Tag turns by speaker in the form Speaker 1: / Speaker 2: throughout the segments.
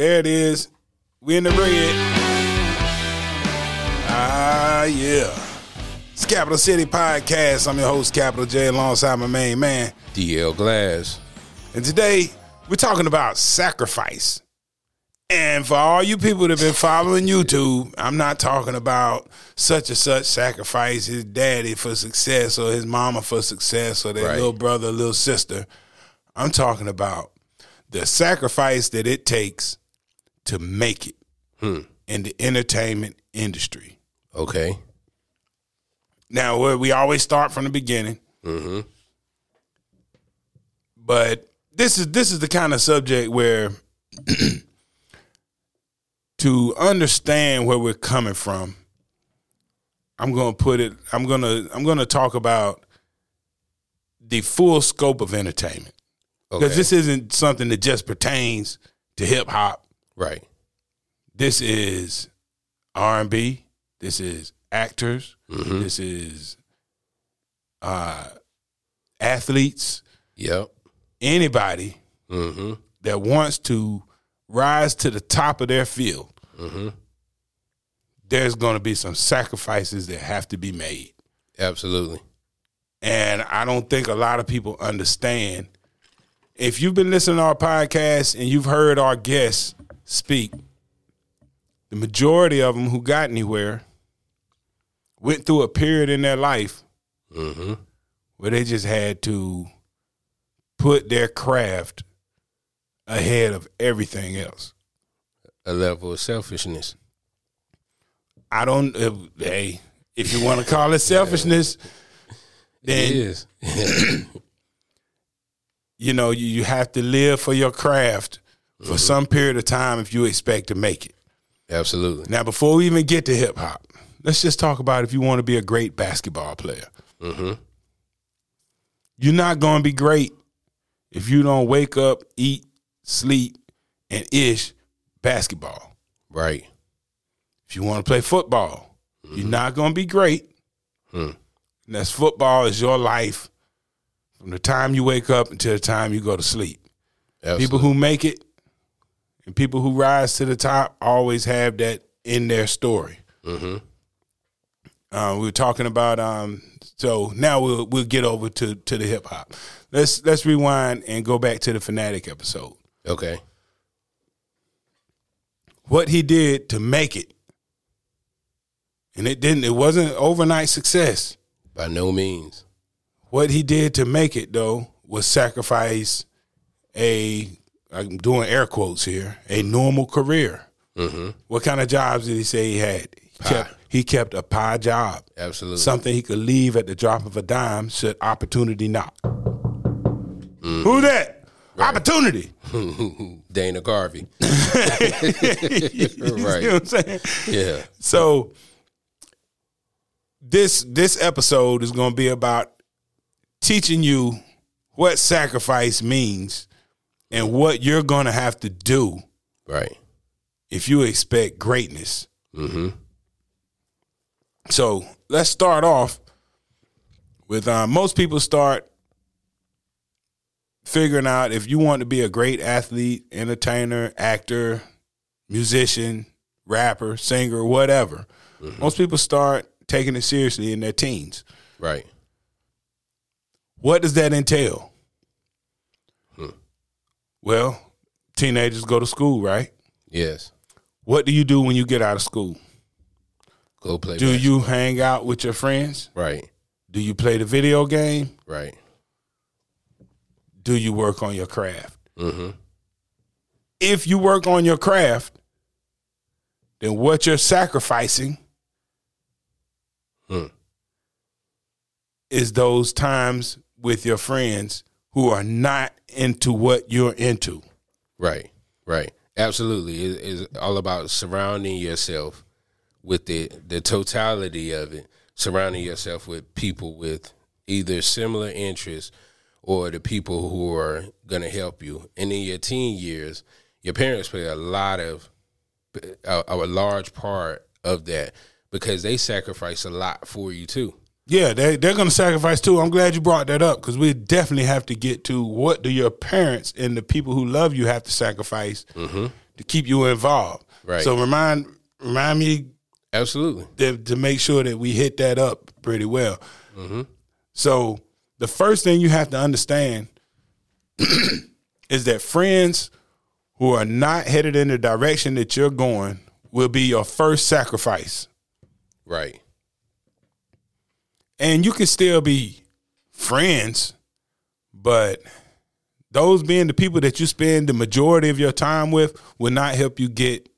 Speaker 1: There it is. We in the red. Ah, yeah. It's Capital City Podcast. I'm your host, Capital J, alongside my main man.
Speaker 2: DL Glass.
Speaker 1: And today, we're talking about sacrifice. And for all you people that have been following YouTube, I'm not talking about such and such sacrifice his daddy for success or his mama for success or their
Speaker 2: Right.
Speaker 1: little brother, little sister. I'm talking about the sacrifice that it takes to make it hmm. in the entertainment industry.
Speaker 2: Okay.
Speaker 1: Now, we we always start from the beginning, mm-hmm. but this is this is the kind of subject where to understand where we're coming from, I'm going to put it. I'm going to I'm going to talk about the full scope of entertainment
Speaker 2: Okay.
Speaker 1: because this isn't something that just pertains to hip hop.
Speaker 2: Right.
Speaker 1: This is R and B. This is actors.
Speaker 2: Mm-hmm.
Speaker 1: This is uh, athletes.
Speaker 2: Yep.
Speaker 1: Anybody
Speaker 2: Mm-hmm.
Speaker 1: that wants to rise to the top of their field,
Speaker 2: Mm-hmm.
Speaker 1: there's going to be some sacrifices that have to be made.
Speaker 2: Absolutely.
Speaker 1: And I don't think a lot of people understand. If you've been listening to our podcast and you've heard our guests speak, the majority of them who got anywhere went through a period in their life
Speaker 2: Mm-hmm.
Speaker 1: where they just had to put their craft ahead of everything else.
Speaker 2: A level of selfishness.
Speaker 1: I don't. If, hey, if you want to call it selfishness,
Speaker 2: It
Speaker 1: then
Speaker 2: is.
Speaker 1: you know you, you have to live for your craft for some period of time if you expect to make it.
Speaker 2: Absolutely.
Speaker 1: Now, before we even get to hip hop, let's just talk about if you want to be a great basketball player.
Speaker 2: Mm-hmm.
Speaker 1: You're not going to be great if you don't wake up, eat, sleep, and ish basketball.
Speaker 2: Right.
Speaker 1: If you want to play football, you're not going to be great.
Speaker 2: Hmm.
Speaker 1: And that's football is your life from the time you wake up until the time you go to sleep.
Speaker 2: Absolutely.
Speaker 1: People who make it and people who rise to the top always have that in their story.
Speaker 2: Mm-hmm.
Speaker 1: Uh, we were talking about um, so now we'll we'll get over to to the hip hop. Let's let's rewind and go back to the fanatic episode.
Speaker 2: Okay.
Speaker 1: What he did to make it, and it didn't. It wasn't overnight success.
Speaker 2: By no means.
Speaker 1: What he did to make it though was sacrifice a I'm doing air quotes here a normal career.
Speaker 2: Mm-hmm.
Speaker 1: What kind of jobs did he say he had? He kept, he kept a pie job,
Speaker 2: Absolutely.
Speaker 1: something he could leave at the drop of a dime should opportunity knock. Who that? Opportunity.
Speaker 2: Dana
Speaker 1: see
Speaker 2: Right.
Speaker 1: what I'm saying?
Speaker 2: Yeah.
Speaker 1: So this this episode is going to be about teaching you what sacrifice means and what you're going to have to do
Speaker 2: Right.
Speaker 1: if you expect greatness.
Speaker 2: Mm-hmm.
Speaker 1: So let's start off with uh, most people start figuring out if you want to be a great athlete, entertainer, actor, musician, rapper, singer, whatever. Most people start taking it seriously in their teens.
Speaker 2: Right.
Speaker 1: What does that entail? Well, teenagers go to school, right?
Speaker 2: Yes.
Speaker 1: What do you do when you get out of school?
Speaker 2: Go play.
Speaker 1: Do
Speaker 2: bas-
Speaker 1: you hang out with your friends?
Speaker 2: Right.
Speaker 1: Do you play the video game?
Speaker 2: Right.
Speaker 1: Do you work on your craft?
Speaker 2: Mm-hmm.
Speaker 1: If you work on your craft, then what you're sacrificing
Speaker 2: Hmm.
Speaker 1: is those times with your friends who are not into what you're into.
Speaker 2: Right, right. Absolutely. It- It's all about surrounding yourself with the the totality of it, surrounding yourself with people with either similar interests or the people who are going to help you. And in your teen years, your parents play a lot of a, a large part of that because they sacrifice a lot for you too.
Speaker 1: Yeah, they they're gonna sacrifice too. I'm glad you brought that up because we definitely have to get to what do your parents and the people who love you have to sacrifice mm-hmm. to keep you involved.
Speaker 2: Right.
Speaker 1: So remind remind me
Speaker 2: Absolutely.
Speaker 1: to, to make sure that we hit that up pretty well. Mm-hmm. So the first thing you have to understand is that friends who are not headed in the direction that you're going will be your first sacrifice.
Speaker 2: Right.
Speaker 1: And you can still be friends, but those being the people that you spend the majority of your time with will not help you get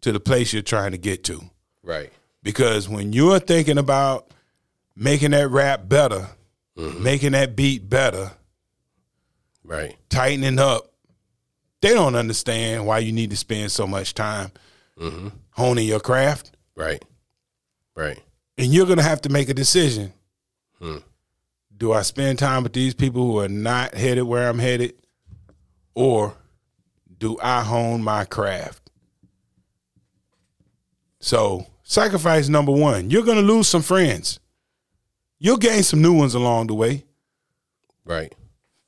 Speaker 1: to the place you're trying to get to.
Speaker 2: Right.
Speaker 1: Because when you're thinking about making that rap better, mm-hmm. making that beat better,
Speaker 2: Right.
Speaker 1: tightening up, they don't understand why you need to spend so much time mm-hmm. honing your craft.
Speaker 2: Right. Right.
Speaker 1: And you're going to have to make a decision. Do I spend time with these people who are not headed where I'm headed? Or do I hone my craft? So, sacrifice number one you're going to lose some friends. You'll gain some new ones along the way.
Speaker 2: Right.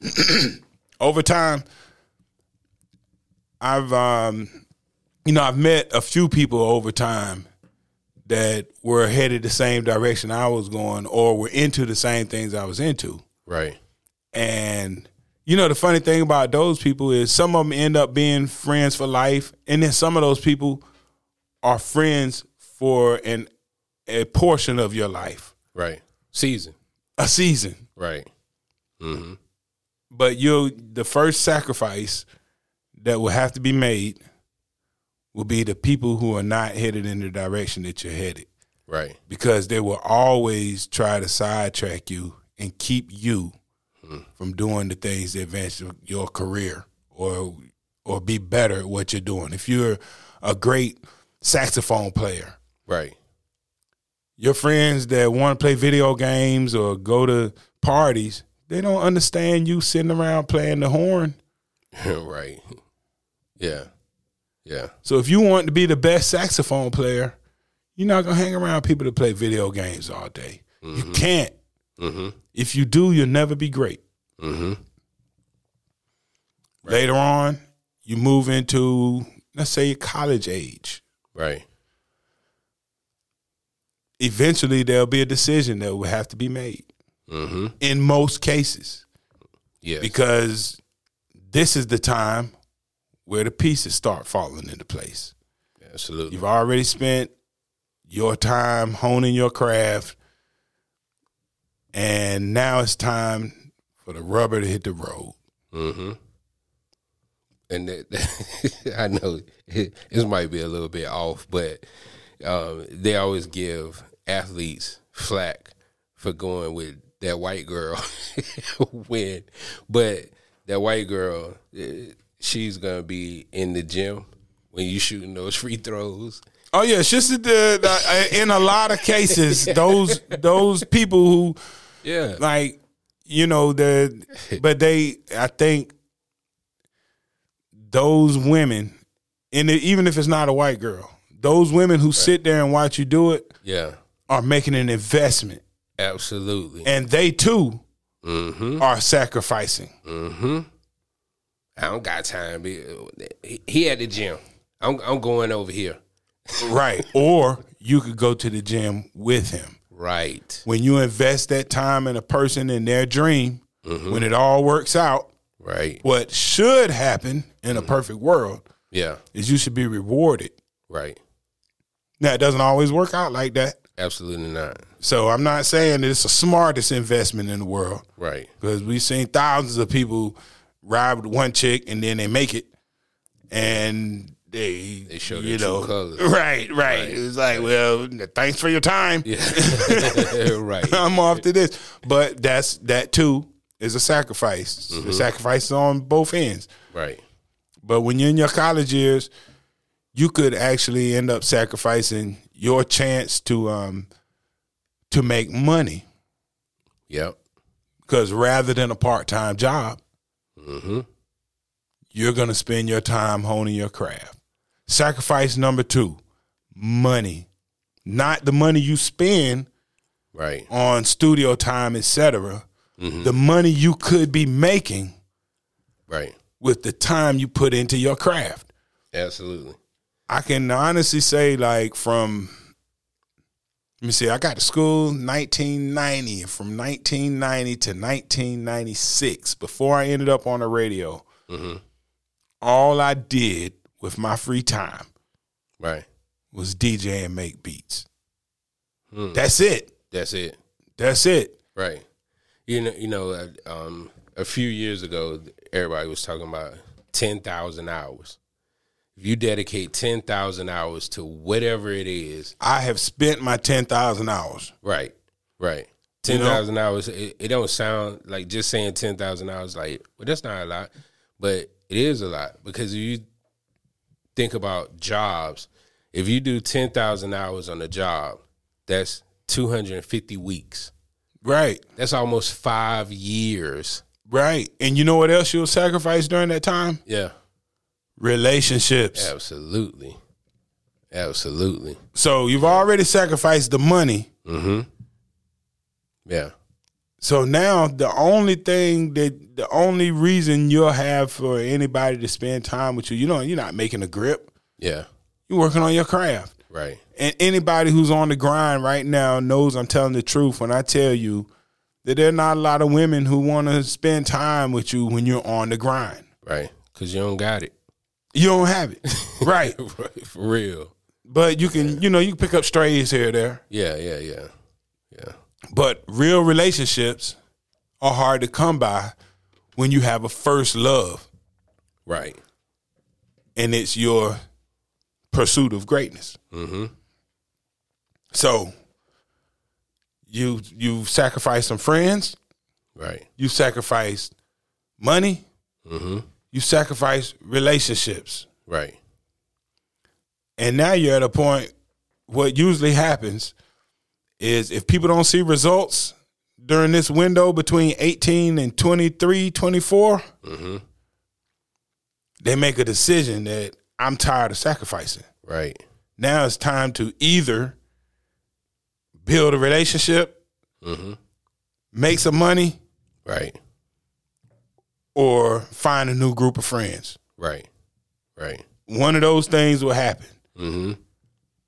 Speaker 1: over time i've um you know i've met a few people over time that were headed the same direction i was going or were into the same things i was into
Speaker 2: Right.
Speaker 1: and you know the funny thing about those people is some of them end up being friends for life and then some of those people are friends for an a portion of your life
Speaker 2: Right. Season.
Speaker 1: a season
Speaker 2: Right. Mm-hmm.
Speaker 1: but you the first sacrifice that will have to be made will be the people who are not headed in the direction that you're headed
Speaker 2: Right.
Speaker 1: because they will always try to sidetrack you and keep you hmm. from doing the things that advance your, your career or or be better at what you're doing if you're a great saxophone player
Speaker 2: Right.
Speaker 1: your friends that want to play video games or go to parties they don't understand you sitting around playing the horn
Speaker 2: right. Yeah. Yeah.
Speaker 1: So if you want to be the best saxophone player, you're not gonna hang around people that play video games all day. You can't.
Speaker 2: Mm-hmm.
Speaker 1: If you do, you'll never be great.
Speaker 2: Mm-hmm.
Speaker 1: Later on, you move into let's say college age.
Speaker 2: Right.
Speaker 1: Eventually, there'll be a decision that will have to be made.
Speaker 2: Mm-hmm.
Speaker 1: In most cases,
Speaker 2: Yes.
Speaker 1: because this is the time where the pieces start falling into place.
Speaker 2: Absolutely.
Speaker 1: You've already spent your time honing your craft, and now it's time for the rubber to hit the road.
Speaker 2: Mm-hmm. And that, I know it, this might be a little bit off, but um, they always give athletes flack for going with that white girl when, but that white girl, eh, she's gonna be in the gym when you shooting those free throws.
Speaker 1: Oh yeah, it's just the, the, in a lot of cases, those those people who
Speaker 2: Yeah,
Speaker 1: like you know the, but they I think those women, and even if it's not a white girl, those women who sit there and watch you do it
Speaker 2: yeah,
Speaker 1: are making an investment,
Speaker 2: absolutely.
Speaker 1: and they too
Speaker 2: Mm-hmm.
Speaker 1: are sacrificing.
Speaker 2: Mm-hmm. I don't got time. He- at the gym. I'm I'm going over here.
Speaker 1: Right. Or you could go to the gym with him.
Speaker 2: Right.
Speaker 1: When you invest that time in a person in their dream, mm-hmm. when it all works out,
Speaker 2: Right.
Speaker 1: what should happen in a mm-hmm. perfect world
Speaker 2: Yeah.
Speaker 1: is you should be rewarded.
Speaker 2: Right.
Speaker 1: Now, it doesn't always work out like that.
Speaker 2: Absolutely not.
Speaker 1: So I'm not saying that it's the smartest investment in the world
Speaker 2: Right.
Speaker 1: because we've seen thousands of people ride with one chick and then they make it and they,
Speaker 2: They show
Speaker 1: you know,
Speaker 2: colors.
Speaker 1: Right, right. It's like, well, thanks for your time.
Speaker 2: Yeah. right.
Speaker 1: I'm off to this. But that's that too is a sacrifice. The sacrifice is on both ends.
Speaker 2: Right.
Speaker 1: But when you're in your college years, you could actually end up sacrificing your chance to um to make money
Speaker 2: Yep.
Speaker 1: because rather than a part-time job,
Speaker 2: Mm-hmm.
Speaker 1: you're going to spend your time honing your craft. Sacrifice number 2, money. Not the money you spend
Speaker 2: Right.
Speaker 1: on studio time, etc. The money you could be making
Speaker 2: Right.
Speaker 1: with the time you put into your craft.
Speaker 2: Absolutely.
Speaker 1: I can honestly say, like, from let me see, I got to school 1990. From 1990 to 1996, before I ended up on the radio,
Speaker 2: Mm-hmm.
Speaker 1: all I did with my free time
Speaker 2: Right.
Speaker 1: was DJ and make beats.
Speaker 2: Hmm.
Speaker 1: That's it.
Speaker 2: That's it.
Speaker 1: That's it.
Speaker 2: Right. You know, you know, uh, um, a few years ago, everybody was talking about ten thousand hours. If you dedicate ten thousand hours to whatever it is,
Speaker 1: I have spent my 10,000 hours.
Speaker 2: right, right,
Speaker 1: You
Speaker 2: ten
Speaker 1: know?
Speaker 2: hours. It, it don't sound like just saying ten thousand hours. Like, well, that's not a lot, but it is a lot because if you think about jobs, if you do ten thousand hours on a job, that's two hundred and fifty weeks.
Speaker 1: Right.
Speaker 2: That's almost five years.
Speaker 1: Right. And you know what else you'll sacrifice during that time?
Speaker 2: Yeah.
Speaker 1: Relationships.
Speaker 2: Absolutely. Absolutely.
Speaker 1: So you've already sacrificed the money.
Speaker 2: Mm-hmm. Yeah.
Speaker 1: So now the only thing that the only reason you'll have for anybody to spend time with you, you know, you're not making a grip.
Speaker 2: Yeah.
Speaker 1: You're working on your craft.
Speaker 2: Right.
Speaker 1: And anybody who's on the grind right now knows I'm telling the truth when I tell you that there are not a lot of women who want to spend time with you when you're on the grind.
Speaker 2: Right. Cause you don't got it.
Speaker 1: You don't have it. right.
Speaker 2: For real.
Speaker 1: But you can, you know, you can pick up strays here or there.
Speaker 2: Yeah, yeah, yeah. Yeah.
Speaker 1: But real relationships are hard to come by when you have a first love
Speaker 2: Right.
Speaker 1: and it's your pursuit of greatness.
Speaker 2: Mm-hmm.
Speaker 1: So you you sacrifice some friends,
Speaker 2: Right.
Speaker 1: you sacrifice money,
Speaker 2: Mm-hmm.
Speaker 1: You sacrifice relationships.
Speaker 2: Right.
Speaker 1: And now you're at a point what usually happens is if people don't see results during this window between 18 and 23, 24,
Speaker 2: Mm-hmm.
Speaker 1: they make a decision that I'm tired of sacrificing.
Speaker 2: Right.
Speaker 1: Now it's time to either build a relationship,
Speaker 2: Mm-hmm.
Speaker 1: make some money,
Speaker 2: Right.
Speaker 1: Or find a new group of friends.
Speaker 2: Right. Right.
Speaker 1: One of those things will happen.
Speaker 2: Mm-hmm.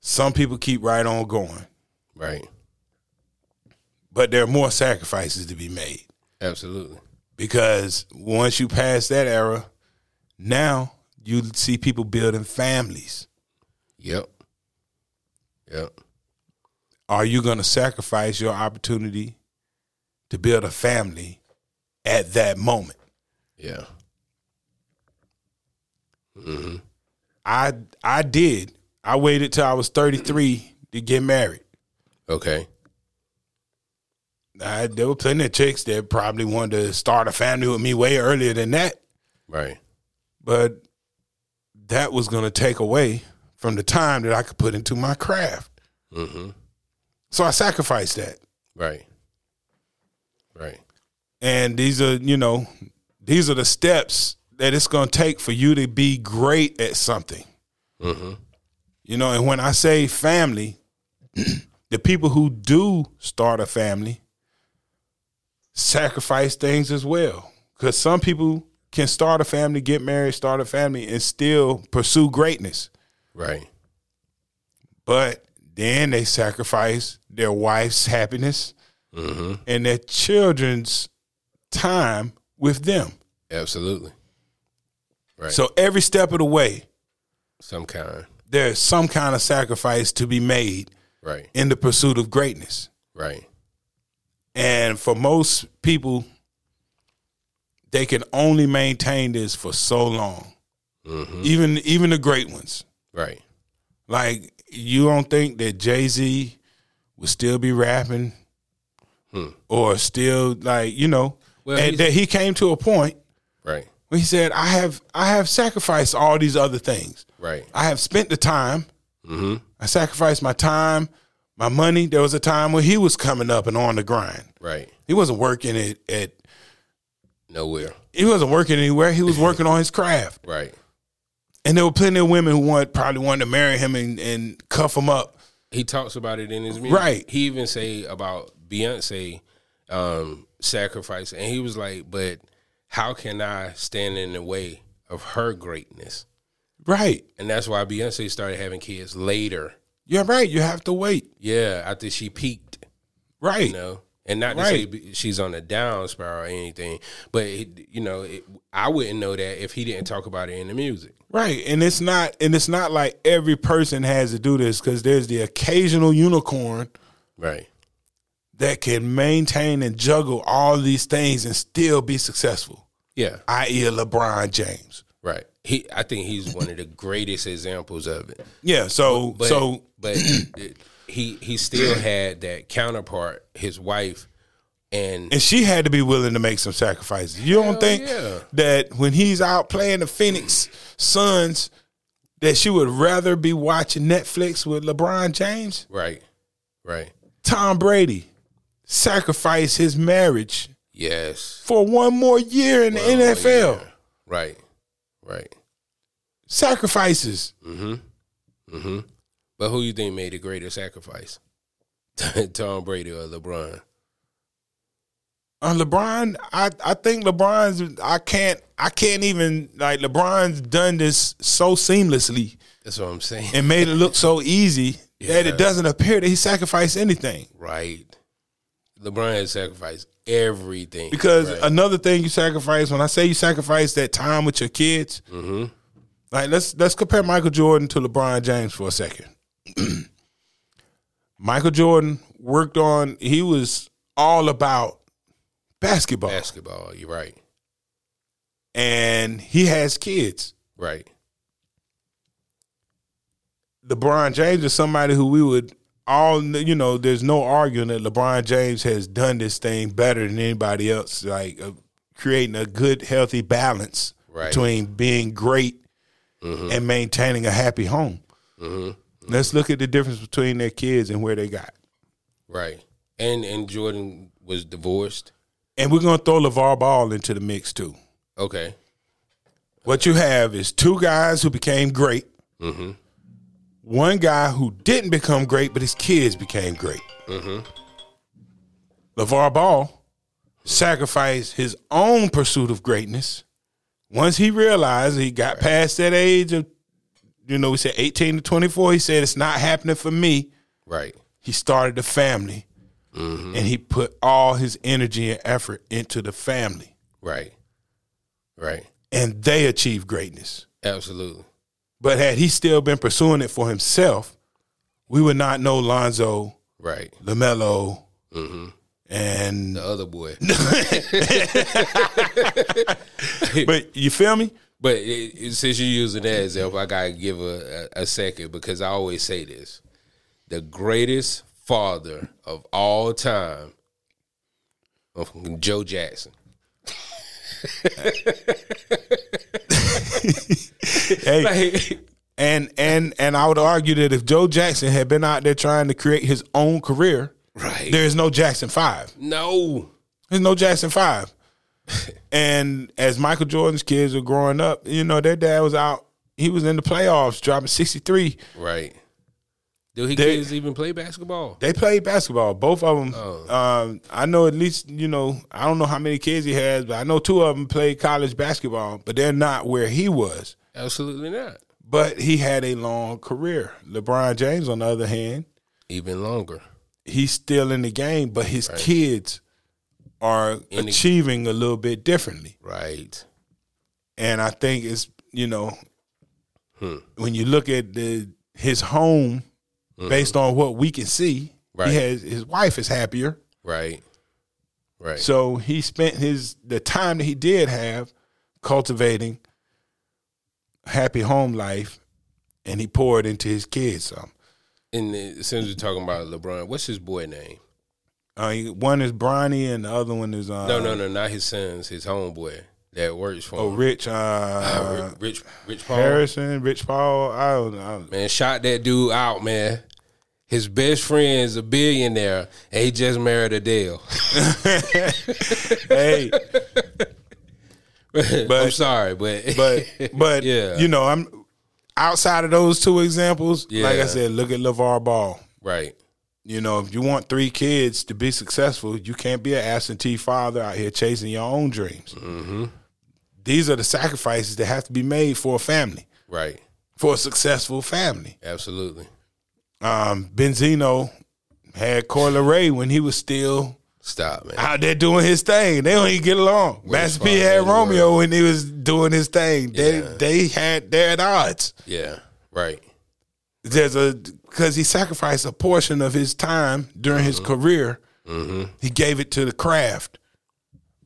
Speaker 1: Some people keep right on going,
Speaker 2: Right.
Speaker 1: but there are more sacrifices to be made
Speaker 2: Absolutely.
Speaker 1: because once you pass that era, now you see people building families.
Speaker 2: Yep. Yep.
Speaker 1: Are you going to sacrifice your opportunity to build a family at that moment?
Speaker 2: Yeah. Mm-hmm.
Speaker 1: I I did. I waited till I was 33 to get married.
Speaker 2: Okay.
Speaker 1: I, there were plenty of chicks that probably wanted to start a family with me way earlier than that,
Speaker 2: Right.
Speaker 1: but that was going to take away from the time that I could put into my craft.
Speaker 2: Mm-hmm.
Speaker 1: So I sacrificed that.
Speaker 2: Right. Right.
Speaker 1: And these are, you know, these are the steps that it's going to take for you to be great at something.
Speaker 2: Mm-hmm.
Speaker 1: You know, and when I say family, the people who do start a family sacrifice things as well. Because some people can start a family, get married, start a family, and still pursue greatness.
Speaker 2: Right.
Speaker 1: But then they sacrifice their wife's happiness
Speaker 2: Mm-hmm.
Speaker 1: and their children's time with them.
Speaker 2: Absolutely. Right.
Speaker 1: So every step of the way,
Speaker 2: some kind.
Speaker 1: there's some kind of sacrifice to be made
Speaker 2: Right.
Speaker 1: in the pursuit of greatness.
Speaker 2: Right.
Speaker 1: And for most people, they can only maintain this for so long.
Speaker 2: Mm-hmm.
Speaker 1: Even even the great ones.
Speaker 2: Right.
Speaker 1: Like you don't think that Jay Z would still be rapping
Speaker 2: Hmm.
Speaker 1: or still like, you know,
Speaker 2: Well,
Speaker 1: and that he came to a point
Speaker 2: Right.
Speaker 1: where he said, I have I have sacrificed all these other things.
Speaker 2: Right.
Speaker 1: I have spent the time.
Speaker 2: Mm-hmm.
Speaker 1: I sacrificed my time, my money. There was a time where he was coming up and on the grind.
Speaker 2: Right.
Speaker 1: He wasn't working it at
Speaker 2: Nowhere.
Speaker 1: he wasn't working anywhere. He was working on his craft.
Speaker 2: Right.
Speaker 1: And there were plenty of women who want probably wanted to marry him and, and cuff him up.
Speaker 2: He talks about it in his music.
Speaker 1: Right.
Speaker 2: He even say about Beyonce um, sacrifice, and he was like, "But how can I stand in the way of her greatness?"
Speaker 1: Right.
Speaker 2: and that's why Beyonce started having kids later.
Speaker 1: You're right. You have to wait.
Speaker 2: Yeah, after she peaked,
Speaker 1: Right.
Speaker 2: you know. And not to
Speaker 1: Right.
Speaker 2: say she's on a down spiral or anything, but it, you know, it, I wouldn't know that if he didn't talk about it in the music.
Speaker 1: Right. And it's not and it's not like every person has to do this because there's the occasional unicorn
Speaker 2: Right.
Speaker 1: That can maintain and juggle all these things and still be successful,
Speaker 2: Yeah.
Speaker 1: i.e. LeBron James.
Speaker 2: Right. He. I think he's one of the greatest examples of it.
Speaker 1: Yeah. So
Speaker 2: But,
Speaker 1: so
Speaker 2: but he he still had that counterpart, his wife, and
Speaker 1: and she had to be willing to make some sacrifices. You don't think
Speaker 2: yeah.
Speaker 1: that when he's out playing the Phoenix Suns, that she would rather be watching Netflix with LeBron James?
Speaker 2: right, right,
Speaker 1: Tom Brady sacrificed his marriage
Speaker 2: yes,
Speaker 1: for one more year in the
Speaker 2: One more
Speaker 1: NFL.
Speaker 2: right, right.
Speaker 1: Sacrifices. Mm-hmm. Mm-hmm.
Speaker 2: But who you think made the greater sacrifice, Tom Brady or LeBron?
Speaker 1: On LeBron, I, I think LeBron's I can't I can't even like LeBron's done this so seamlessly
Speaker 2: That's what I'm saying.
Speaker 1: and made it look so easy that it doesn't appear that he sacrificed anything.
Speaker 2: right. LeBron has sacrificed everything
Speaker 1: Because
Speaker 2: right.
Speaker 1: another thing you sacrifice, when I say you sacrifice that time with your kids,
Speaker 2: Mm-hmm.
Speaker 1: like let's let's compare Michael Jordan to LeBron James for a second. Michael Jordan worked on he was all about basketball.
Speaker 2: basketball. You're right,
Speaker 1: And he has kids.
Speaker 2: right,
Speaker 1: LeBron James is somebody who we would all you know. There's no arguing that LeBron James has done this thing better than anybody else, like uh, creating a good, healthy balance
Speaker 2: Right.
Speaker 1: between being great mm-hmm. and maintaining a happy home. Mm-hmm. Let's look at the difference between their kids and where they got.
Speaker 2: right. And and Jordan was divorced.
Speaker 1: And we're gonna throw LaVar Ball into the mix too.
Speaker 2: Okay,
Speaker 1: What you have is two guys who became great. Mm-hmm. One guy who didn't become great, but his kids became great. Mm-hmm. LaVar Ball sacrificed his own pursuit of greatness. Once he realized he got past that age of, you know, we said 18 to 24, he said, It's not happening for me.
Speaker 2: right,
Speaker 1: He started a family mm-hmm. and he put all his energy and effort into the family.
Speaker 2: right, right.
Speaker 1: And they achieved greatness.
Speaker 2: Absolutely.
Speaker 1: But had he still been pursuing it for himself, we would not know Lonzo,
Speaker 2: Right.
Speaker 1: LaMelo, mm-hmm. and
Speaker 2: The other boy.
Speaker 1: but you feel me?
Speaker 2: But it, it- since you're using that example, I gotta give a, a, a second because I always say this: the greatest father of all time, Joe Jackson.
Speaker 1: Hey,
Speaker 2: Like,
Speaker 1: and and and I would argue that if Joe Jackson had been out there trying to create his own career,
Speaker 2: right?
Speaker 1: there is no Jackson Five.
Speaker 2: no,
Speaker 1: There's no Jackson Five. and as Michael Jordan's kids were growing up, you know, their dad was out. He was in the playoffs, dropping 63.
Speaker 2: right. Do he
Speaker 1: They-
Speaker 2: kids even play basketball?
Speaker 1: They played basketball, both of them.
Speaker 2: Oh.
Speaker 1: Um, I know at least you know I don't know how many kids he has, but I know two of them played college basketball, but they're not where he was.
Speaker 2: Absolutely not.
Speaker 1: But he had a long career. LeBron James, on the other hand,
Speaker 2: Even longer.
Speaker 1: he's still in the game, but his kids are
Speaker 2: In the-
Speaker 1: achieving a little bit differently.
Speaker 2: Right.
Speaker 1: And I think it's you know
Speaker 2: Hmm.
Speaker 1: when you look at the his home based on what we can see,
Speaker 2: Mm-hmm. Right.
Speaker 1: he has his wife is happier.
Speaker 2: Right. Right.
Speaker 1: So he spent his the time that he did have cultivating happy home life, and he poured into his kids. So
Speaker 2: and uh, since we're talking about LeBron, what's his boy name?
Speaker 1: uh, one is Bronny, and the other one is uh,
Speaker 2: No, no, no, not his sons. His homeboy that works for
Speaker 1: Oh,
Speaker 2: him.
Speaker 1: Rich uh,
Speaker 2: Uh, Rich, Rich Paul.
Speaker 1: Harrison, Rich Paul. I don't know.
Speaker 2: Man, shot that dude out, man. His best friend's a billionaire, and he just married Adele.
Speaker 1: hey,
Speaker 2: I'm sorry, but
Speaker 1: but but
Speaker 2: Yeah.
Speaker 1: you know, I'm outside of those two examples. Like I said, look at LaVar Ball.
Speaker 2: right,
Speaker 1: You know, if you want three kids to be successful, you can't be an absentee father out here chasing your own dreams.
Speaker 2: Mm-hmm.
Speaker 1: These are the sacrifices that have to be made for a family.
Speaker 2: right,
Speaker 1: for a successful family.
Speaker 2: Absolutely.
Speaker 1: Um, Benzino had Coi Leray when he was still
Speaker 2: Stop, man.
Speaker 1: out there doing his thing. They don't even get along. Master P had Romeo when he was doing his thing. They
Speaker 2: Yeah.
Speaker 1: they had they're at odds.
Speaker 2: Yeah. Right.
Speaker 1: There's a because he sacrificed a portion of his time during his career. He gave it to the craft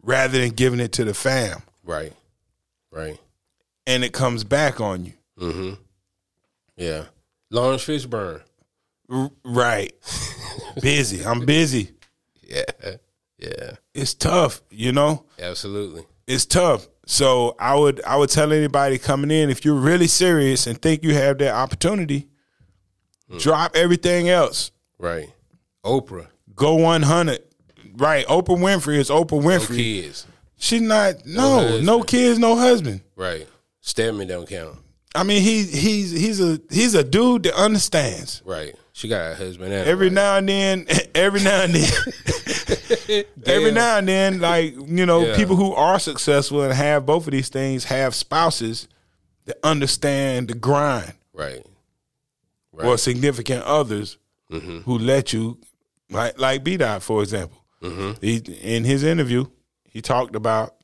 Speaker 1: rather than giving it to the fam,
Speaker 2: Right. Right.
Speaker 1: and it comes back on you.
Speaker 2: Mm-hmm. Yeah. Laurence Fishburne.
Speaker 1: R- right, busy. I'm busy.
Speaker 2: Yeah. Yeah.
Speaker 1: It's tough, you know.
Speaker 2: Absolutely.
Speaker 1: it's tough. So I would I would tell anybody coming in if you're really serious and think you have that opportunity, hmm. drop everything else.
Speaker 2: Right. Oprah.
Speaker 1: Go 100. Right, Oprah Winfrey is Oprah
Speaker 2: No
Speaker 1: Winfrey.
Speaker 2: kids.
Speaker 1: She's not no
Speaker 2: husband.
Speaker 1: no kids, no husband.
Speaker 2: Right. Stedman don't count.
Speaker 1: I mean he he's he's a he's a dude that understands.
Speaker 2: Right. She got a husband and
Speaker 1: Every
Speaker 2: wife.
Speaker 1: now and then, every now and then, every now and then, like you know,
Speaker 2: Yeah.
Speaker 1: people who are successful and have both of these things have spouses that understand the grind
Speaker 2: Right.
Speaker 1: or significant others
Speaker 2: Mm-hmm.
Speaker 1: who let you, like like B Dot for example.
Speaker 2: Mm-hmm.
Speaker 1: He in his interview, he talked about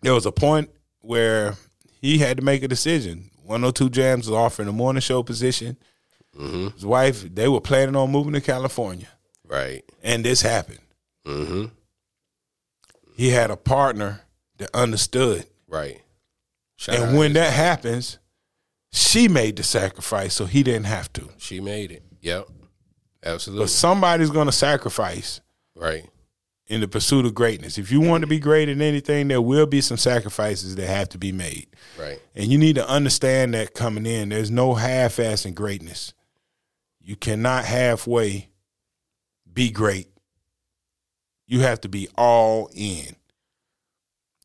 Speaker 1: there was a point where he had to make a decision. 102 Jams was offering a morning show position.
Speaker 2: Mm-hmm.
Speaker 1: His wife, they were planning on moving to California,
Speaker 2: Right.
Speaker 1: and this happened.
Speaker 2: Mm-hmm.
Speaker 1: He had a partner that understood,
Speaker 2: Right. Shout
Speaker 1: and when that happens, she made the sacrifice, so he didn't have to.
Speaker 2: she made it. Yep. Absolutely.
Speaker 1: But somebody's going to sacrifice
Speaker 2: right.
Speaker 1: in the pursuit of greatness. If you want to be great in anything, there will be some sacrifices that have to be made.
Speaker 2: Right.
Speaker 1: And you need to understand that coming in. There's no half assing greatness. You cannot halfway be great. You have to be all in.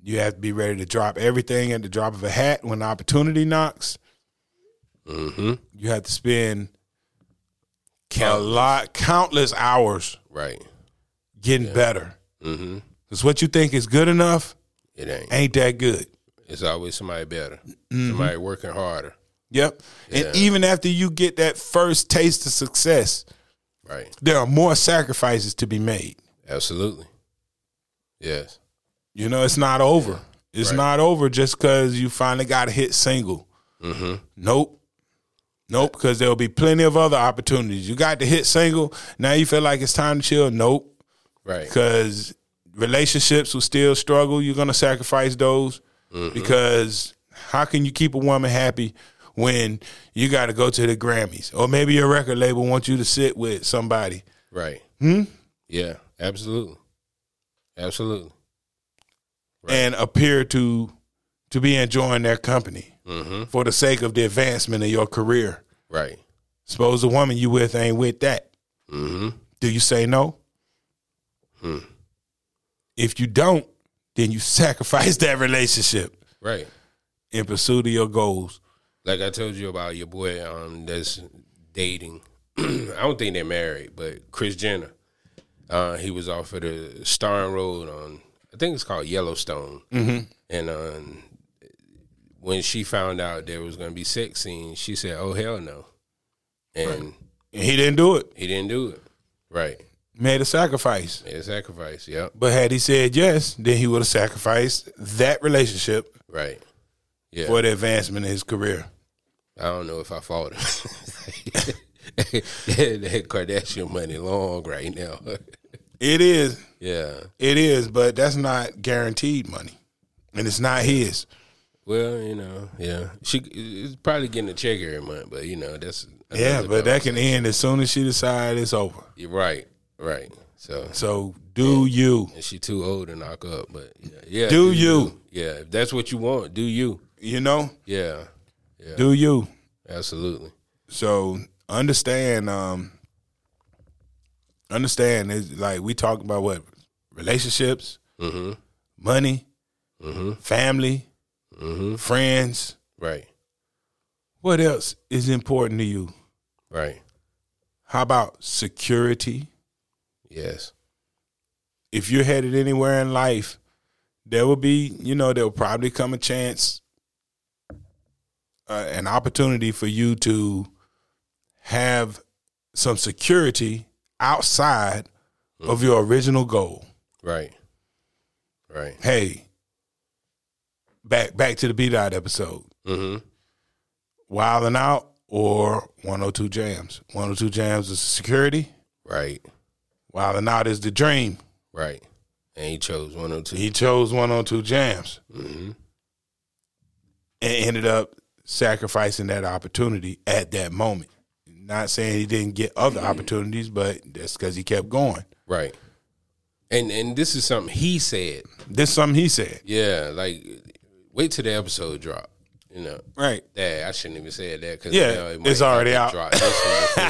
Speaker 1: You have to be ready to drop everything at the drop of a hat when opportunity knocks.
Speaker 2: Mm-hmm.
Speaker 1: You have to spend a
Speaker 2: Countless.
Speaker 1: lot, countless hours
Speaker 2: Right.
Speaker 1: getting better.
Speaker 2: Mm-hmm.
Speaker 1: Because what you think is good enough
Speaker 2: It ain't.
Speaker 1: ain't that good.
Speaker 2: It's always somebody better.
Speaker 1: Mm-hmm.
Speaker 2: Somebody working harder.
Speaker 1: Yep.
Speaker 2: Yeah.
Speaker 1: And even after you get that first taste of success,
Speaker 2: Right.
Speaker 1: there are more sacrifices to be made.
Speaker 2: Absolutely. Yes.
Speaker 1: You know, it's not over. It's
Speaker 2: Right.
Speaker 1: not over just because you finally got a hit single.
Speaker 2: Mm-hmm.
Speaker 1: Nope. Nope, because there'll be plenty of other opportunities. You got the hit single. Now you feel like it's time to chill. Nope.
Speaker 2: Right.
Speaker 1: Because relationships will still struggle. You're going to sacrifice those because how can you keep a woman happy when you got to go to the Grammys? Or maybe your record label wants you to sit with somebody.
Speaker 2: Right.
Speaker 1: Hmm?
Speaker 2: Yeah. Absolutely. Absolutely. Right.
Speaker 1: and appear to to be enjoying their company
Speaker 2: Mm-hmm.
Speaker 1: for the sake of the advancement of your career.
Speaker 2: Right.
Speaker 1: Suppose the woman you with ain't with that.
Speaker 2: Mm-hmm.
Speaker 1: Do you say no?
Speaker 2: Hmm.
Speaker 1: If you don't, then you sacrifice that relationship
Speaker 2: Right.
Speaker 1: in pursuit of your goals.
Speaker 2: Like I told you about your boy um that's dating. I don't think they're married, but Kris Jenner. Uh, he was offered a starring role on I think it's called Yellowstone.
Speaker 1: Mm-hmm.
Speaker 2: And um, when she found out there was going to be sex scenes, she said, "Oh hell no," and
Speaker 1: he didn't do it.
Speaker 2: he didn't do it. Right,
Speaker 1: Made a sacrifice.
Speaker 2: made a sacrifice. Yep.
Speaker 1: But had he said yes, then he would have sacrificed that relationship
Speaker 2: Right. Yeah.
Speaker 1: for the advancement of his career.
Speaker 2: I don't know if I fought him. that Kardashian money long right now.
Speaker 1: It is.
Speaker 2: yeah.
Speaker 1: It is, but that's not guaranteed money. And it's not his.
Speaker 2: Well, you know, yeah. She is probably getting a check every month, but you know, that's
Speaker 1: Yeah, but that can end as soon as she decides it's over.
Speaker 2: You're right, right. So
Speaker 1: So do you.
Speaker 2: and she too old to knock up, but yeah, yeah
Speaker 1: Do you.
Speaker 2: Yeah, if that's what you want, do you?
Speaker 1: You know?
Speaker 2: Yeah, yeah,
Speaker 1: Do you.
Speaker 2: absolutely.
Speaker 1: So understand, um, understand is like we talk about what? Relationships,
Speaker 2: Mm-hmm.
Speaker 1: money,
Speaker 2: Mm-hmm.
Speaker 1: family,
Speaker 2: Mm-hmm.
Speaker 1: friends.
Speaker 2: Right,
Speaker 1: What else is important to you?
Speaker 2: right.
Speaker 1: How about security?
Speaker 2: Yes.
Speaker 1: If you're headed anywhere in life, there will be, you know, there will probably come a chance uh, an opportunity for you to have some security outside of your original goal.
Speaker 2: Right. Right.
Speaker 1: Hey, back back to the B dot episode.
Speaker 2: Mm-hmm.
Speaker 1: Wild 'N Out or 102 jams. 102 jams is security.
Speaker 2: Right.
Speaker 1: Wild 'N Out is the dream.
Speaker 2: Right. And he chose 102.
Speaker 1: He chose 102 jams
Speaker 2: mm-hmm.
Speaker 1: and ended up sacrificing that opportunity at that moment. Not saying he didn't get other opportunities, but that's because he kept going.
Speaker 2: Right. And and this is something he said.
Speaker 1: This is something he said.
Speaker 2: Yeah, like wait till the episode drop. You know,
Speaker 1: Right.
Speaker 2: yeah, I shouldn't even say that because
Speaker 1: Yeah, it's already out.
Speaker 2: Listen,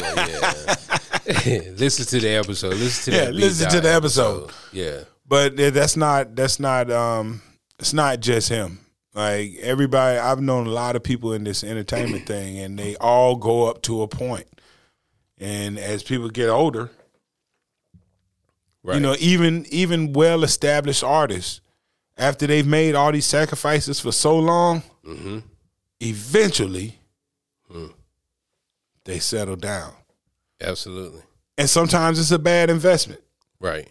Speaker 2: yeah. listen to the episode. Listen to
Speaker 1: Yeah, listen to the
Speaker 2: down
Speaker 1: episode.
Speaker 2: Yeah,
Speaker 1: But that's not that's not um it's not just him. Like everybody I've known a lot of people in this entertainment thing and they all go up to a point. And as people get older,
Speaker 2: right.
Speaker 1: you know, even even well established artists, after they've made all these sacrifices for so long,
Speaker 2: Mm-hmm.
Speaker 1: eventually
Speaker 2: Hmm.
Speaker 1: they settle down.
Speaker 2: absolutely
Speaker 1: And sometimes it's a bad investment.
Speaker 2: right.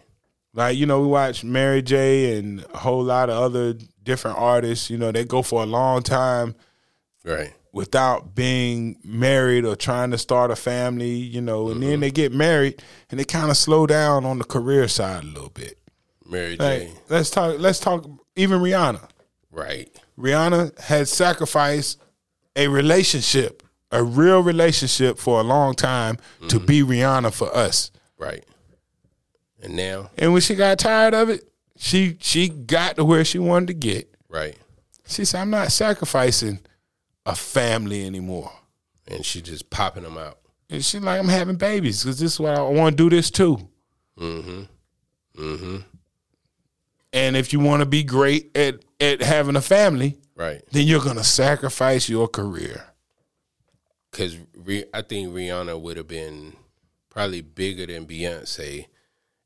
Speaker 1: Like, you know, we watch Mary J and a whole lot of other different artists, you know, they go for a long time
Speaker 2: Right.
Speaker 1: without being married or trying to start a family, you know, and then mm-hmm. they get married and they kind of slow down on the career side a little bit.
Speaker 2: Mary
Speaker 1: Like,
Speaker 2: J.
Speaker 1: let's talk let's talk even Rihanna.
Speaker 2: Right.
Speaker 1: Rihanna had sacrificed a relationship, a real relationship for a long time to mm-hmm. be Rihanna for us.
Speaker 2: Right. And now,
Speaker 1: And when she got tired of it, she she got to where she wanted to get.
Speaker 2: right.
Speaker 1: She said, I'm not sacrificing a family anymore.
Speaker 2: And she just popping them out.
Speaker 1: And she's like, I'm having babies because this is what I want to do this too.
Speaker 2: Mm-hmm. Mm-hmm.
Speaker 1: And if you want to be great at, at having a family,
Speaker 2: Right.
Speaker 1: then you're going to sacrifice your career.
Speaker 2: Because I think Rihanna would have been probably bigger than Beyonce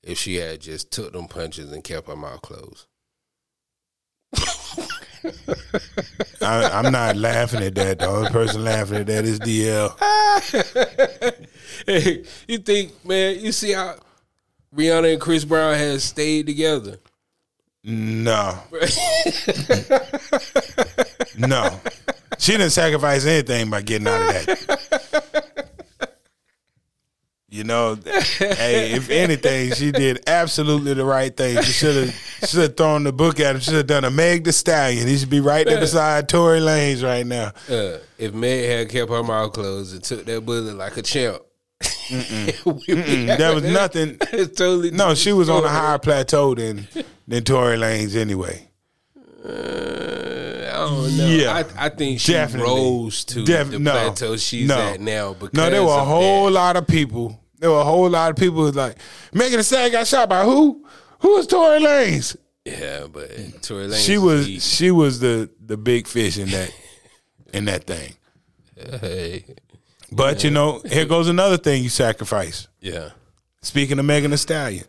Speaker 2: if she had just took them punches and kept her mouth closed.
Speaker 1: I, I'm not laughing at that. The only person laughing at that is DL.
Speaker 2: Hey, you think, man, you see how Rihanna and Chris Brown has stayed together?
Speaker 1: No. no. She didn't sacrifice anything by getting out of that. You know, hey, if anything, she did absolutely the right thing. She should have should have thrown the book at him. She should have done a Meg the Stallion. He should be right there beside Tory Lanez right now.
Speaker 2: Uh, if Meg had kept her mouth closed and took that bullet like a champ,
Speaker 1: There was nothing.
Speaker 2: it's totally
Speaker 1: No, she was on a higher plateau than than Tory Lanez anyway.
Speaker 2: Uh, I don't know.
Speaker 1: Yeah,
Speaker 2: I, I think she
Speaker 1: definitely.
Speaker 2: rose to
Speaker 1: Def-
Speaker 2: the
Speaker 1: no,
Speaker 2: plateau she's
Speaker 1: no.
Speaker 2: at now. Because
Speaker 1: No, there were a whole
Speaker 2: that.
Speaker 1: lot of people. There were a whole lot of people who was like, Megan Thee Stallion got shot by who? Who was Tory Lanez?
Speaker 2: Yeah, but Tory Lanez.
Speaker 1: She was
Speaker 2: deep.
Speaker 1: she was the the big fish in that in that thing.
Speaker 2: Hey,
Speaker 1: But you know, here goes another thing you sacrifice.
Speaker 2: yeah.
Speaker 1: Speaking of Megan Thee Stallion,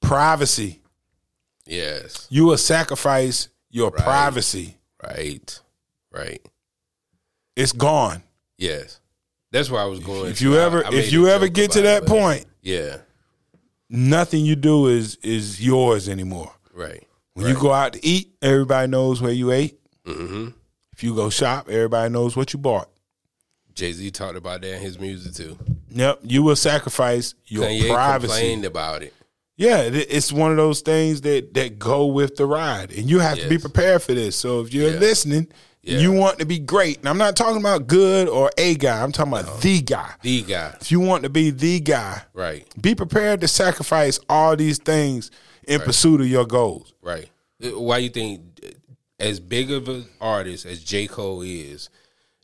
Speaker 1: privacy.
Speaker 2: Yes.
Speaker 1: You will sacrifice your privacy.
Speaker 2: Right. Right.
Speaker 1: It's gone.
Speaker 2: Yes. That's where I was going.
Speaker 1: If you.
Speaker 2: I-
Speaker 1: ever
Speaker 2: I made
Speaker 1: if you ever get to that
Speaker 2: it,
Speaker 1: point,
Speaker 2: Yeah.
Speaker 1: nothing you do is is yours anymore.
Speaker 2: Right.
Speaker 1: When you go out to eat, everybody knows where you ate.
Speaker 2: Mm-hmm.
Speaker 1: If you go shop, everybody knows what you bought.
Speaker 2: Jay Z talked about that in his music too.
Speaker 1: Yep, you will sacrifice your
Speaker 2: Kanye
Speaker 1: privacy.
Speaker 2: complained about it.
Speaker 1: Yeah, it's one of those things that that go with the ride, and you have to be prepared for this. So if you're
Speaker 2: Yeah.
Speaker 1: listening,
Speaker 2: Yeah.
Speaker 1: you want to be great. And I'm not talking about good or a guy. I'm talking about the guy.
Speaker 2: The guy.
Speaker 1: If you want to be the guy,
Speaker 2: Right.
Speaker 1: be prepared to sacrifice all these things in pursuit of your goals.
Speaker 2: Right. Uh, why you think uh, as big of an artist as J. Cole is,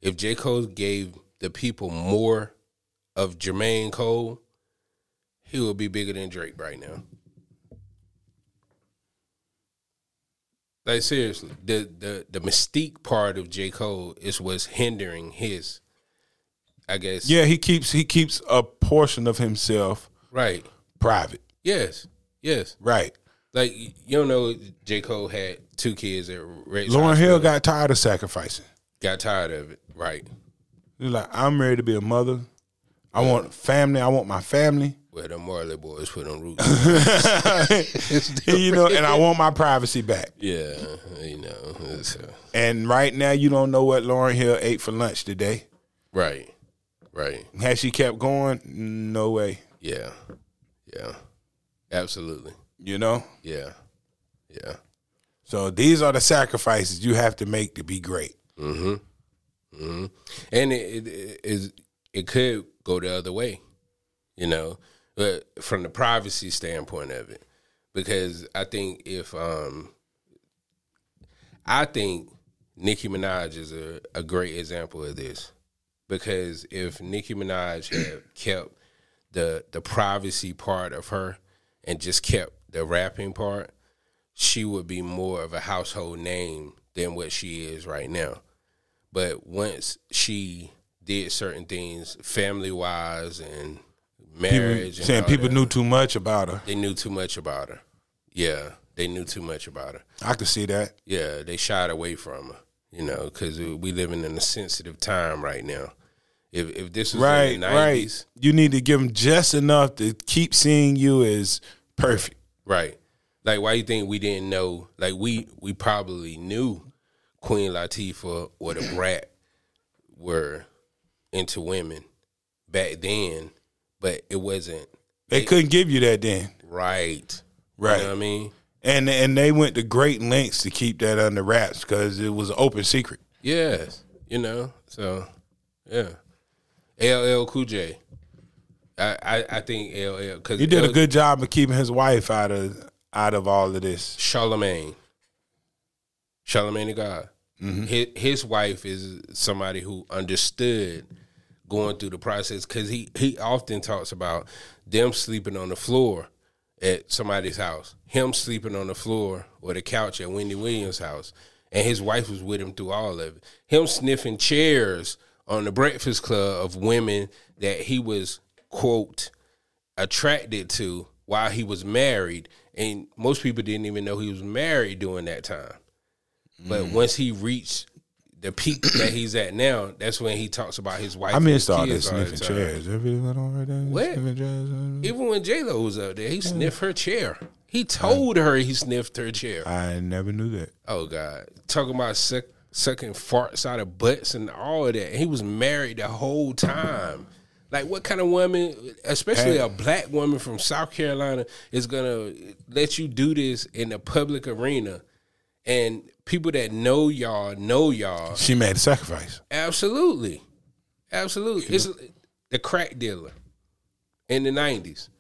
Speaker 2: if J. Cole gave the people more of Jermaine Cole, he would be bigger than Drake right now. Like seriously, the the the mystique part of J. Cole is what's hindering his I guess.
Speaker 1: Yeah, he keeps he keeps a portion of himself
Speaker 2: Right.
Speaker 1: private.
Speaker 2: Yes. Yes.
Speaker 1: Right.
Speaker 2: Like you don't know J. Cole had two kids at Red Lauryn
Speaker 1: Hill got tired of sacrificing.
Speaker 2: Got tired of it. Right.
Speaker 1: You're like, I'm ready to be a mother. I want family. I want my family.
Speaker 2: Where the Marley boys put on roots.
Speaker 1: you know, and I want my privacy back.
Speaker 2: yeah, you know. uh,
Speaker 1: And right now, you don't know what Lauryn Hill ate for lunch today.
Speaker 2: right. Right.
Speaker 1: Has she kept going? No way.
Speaker 2: Yeah. Yeah. Absolutely.
Speaker 1: You know.
Speaker 2: Yeah. Yeah.
Speaker 1: So these are the sacrifices you have to make to be great.
Speaker 2: Mm-hmm. Mm-hmm. And it, it is it could go the other way, you know, but from the privacy standpoint of it, because I think if um, I think Nicki Minaj is a, a great example of this, because if Nicki Minaj had kept the the privacy part of her and just kept the rapping part, she would be more of a household name than what she is right now. But once she did certain things family wise and marriage, and
Speaker 1: saying people
Speaker 2: that,
Speaker 1: knew too much about her.
Speaker 2: they knew too much about her. Yeah, they knew too much about her.
Speaker 1: I could see that.
Speaker 2: Yeah, they shied away from her. You know, because we living in a sensitive time right now. If if this was
Speaker 1: Right,
Speaker 2: in the
Speaker 1: right. You need to give them just enough to keep seeing you as perfect.
Speaker 2: right? Like, why you think we didn't know? Like, we we probably knew Queen Latifah or Da Brat were into women back then, but it wasn't
Speaker 1: They couldn't give you that then,
Speaker 2: right.
Speaker 1: right?
Speaker 2: You know what I mean?
Speaker 1: And and they went to great lengths to keep that under wraps because it was an open secret.
Speaker 2: Yes, you know. So, yeah, LL Cool J. I I, I think LL because
Speaker 1: He did a good job of keeping his wife out of out of all of this.
Speaker 2: Charlemagne. Charlemagne the God.
Speaker 1: Mm-hmm.
Speaker 2: His, his wife is somebody who understood going through the process because he, he often talks about them sleeping on the floor at somebody's house, him sleeping on the floor or the couch at Wendy Williams' house, and his wife was with him through all of it. Him sniffing chairs on the Breakfast Club of women that he was, quote, attracted to while he was married, and most people didn't even know he was married during that time. But
Speaker 1: Mm.
Speaker 2: once he reached the peak that he's at now, that's when he talks about his wife.
Speaker 1: I missed all that
Speaker 2: all
Speaker 1: sniffing
Speaker 2: time.
Speaker 1: chairs. On right there
Speaker 2: What?
Speaker 1: sniffing chairs?
Speaker 2: Even when J Lo was up there, he sniffed her chair. He told her he sniffed her chair.
Speaker 1: I never knew that.
Speaker 2: Oh God, talking about suck, sucking farts out of butts and all of that. He was married the whole time. Like, what kind of woman, especially
Speaker 1: Hey.
Speaker 2: a black woman from South Carolina, is gonna let you do this in the public arena? And people that know y'all know y'all.
Speaker 1: She made a sacrifice.
Speaker 2: Absolutely, absolutely. It's the crack dealer in the nineties.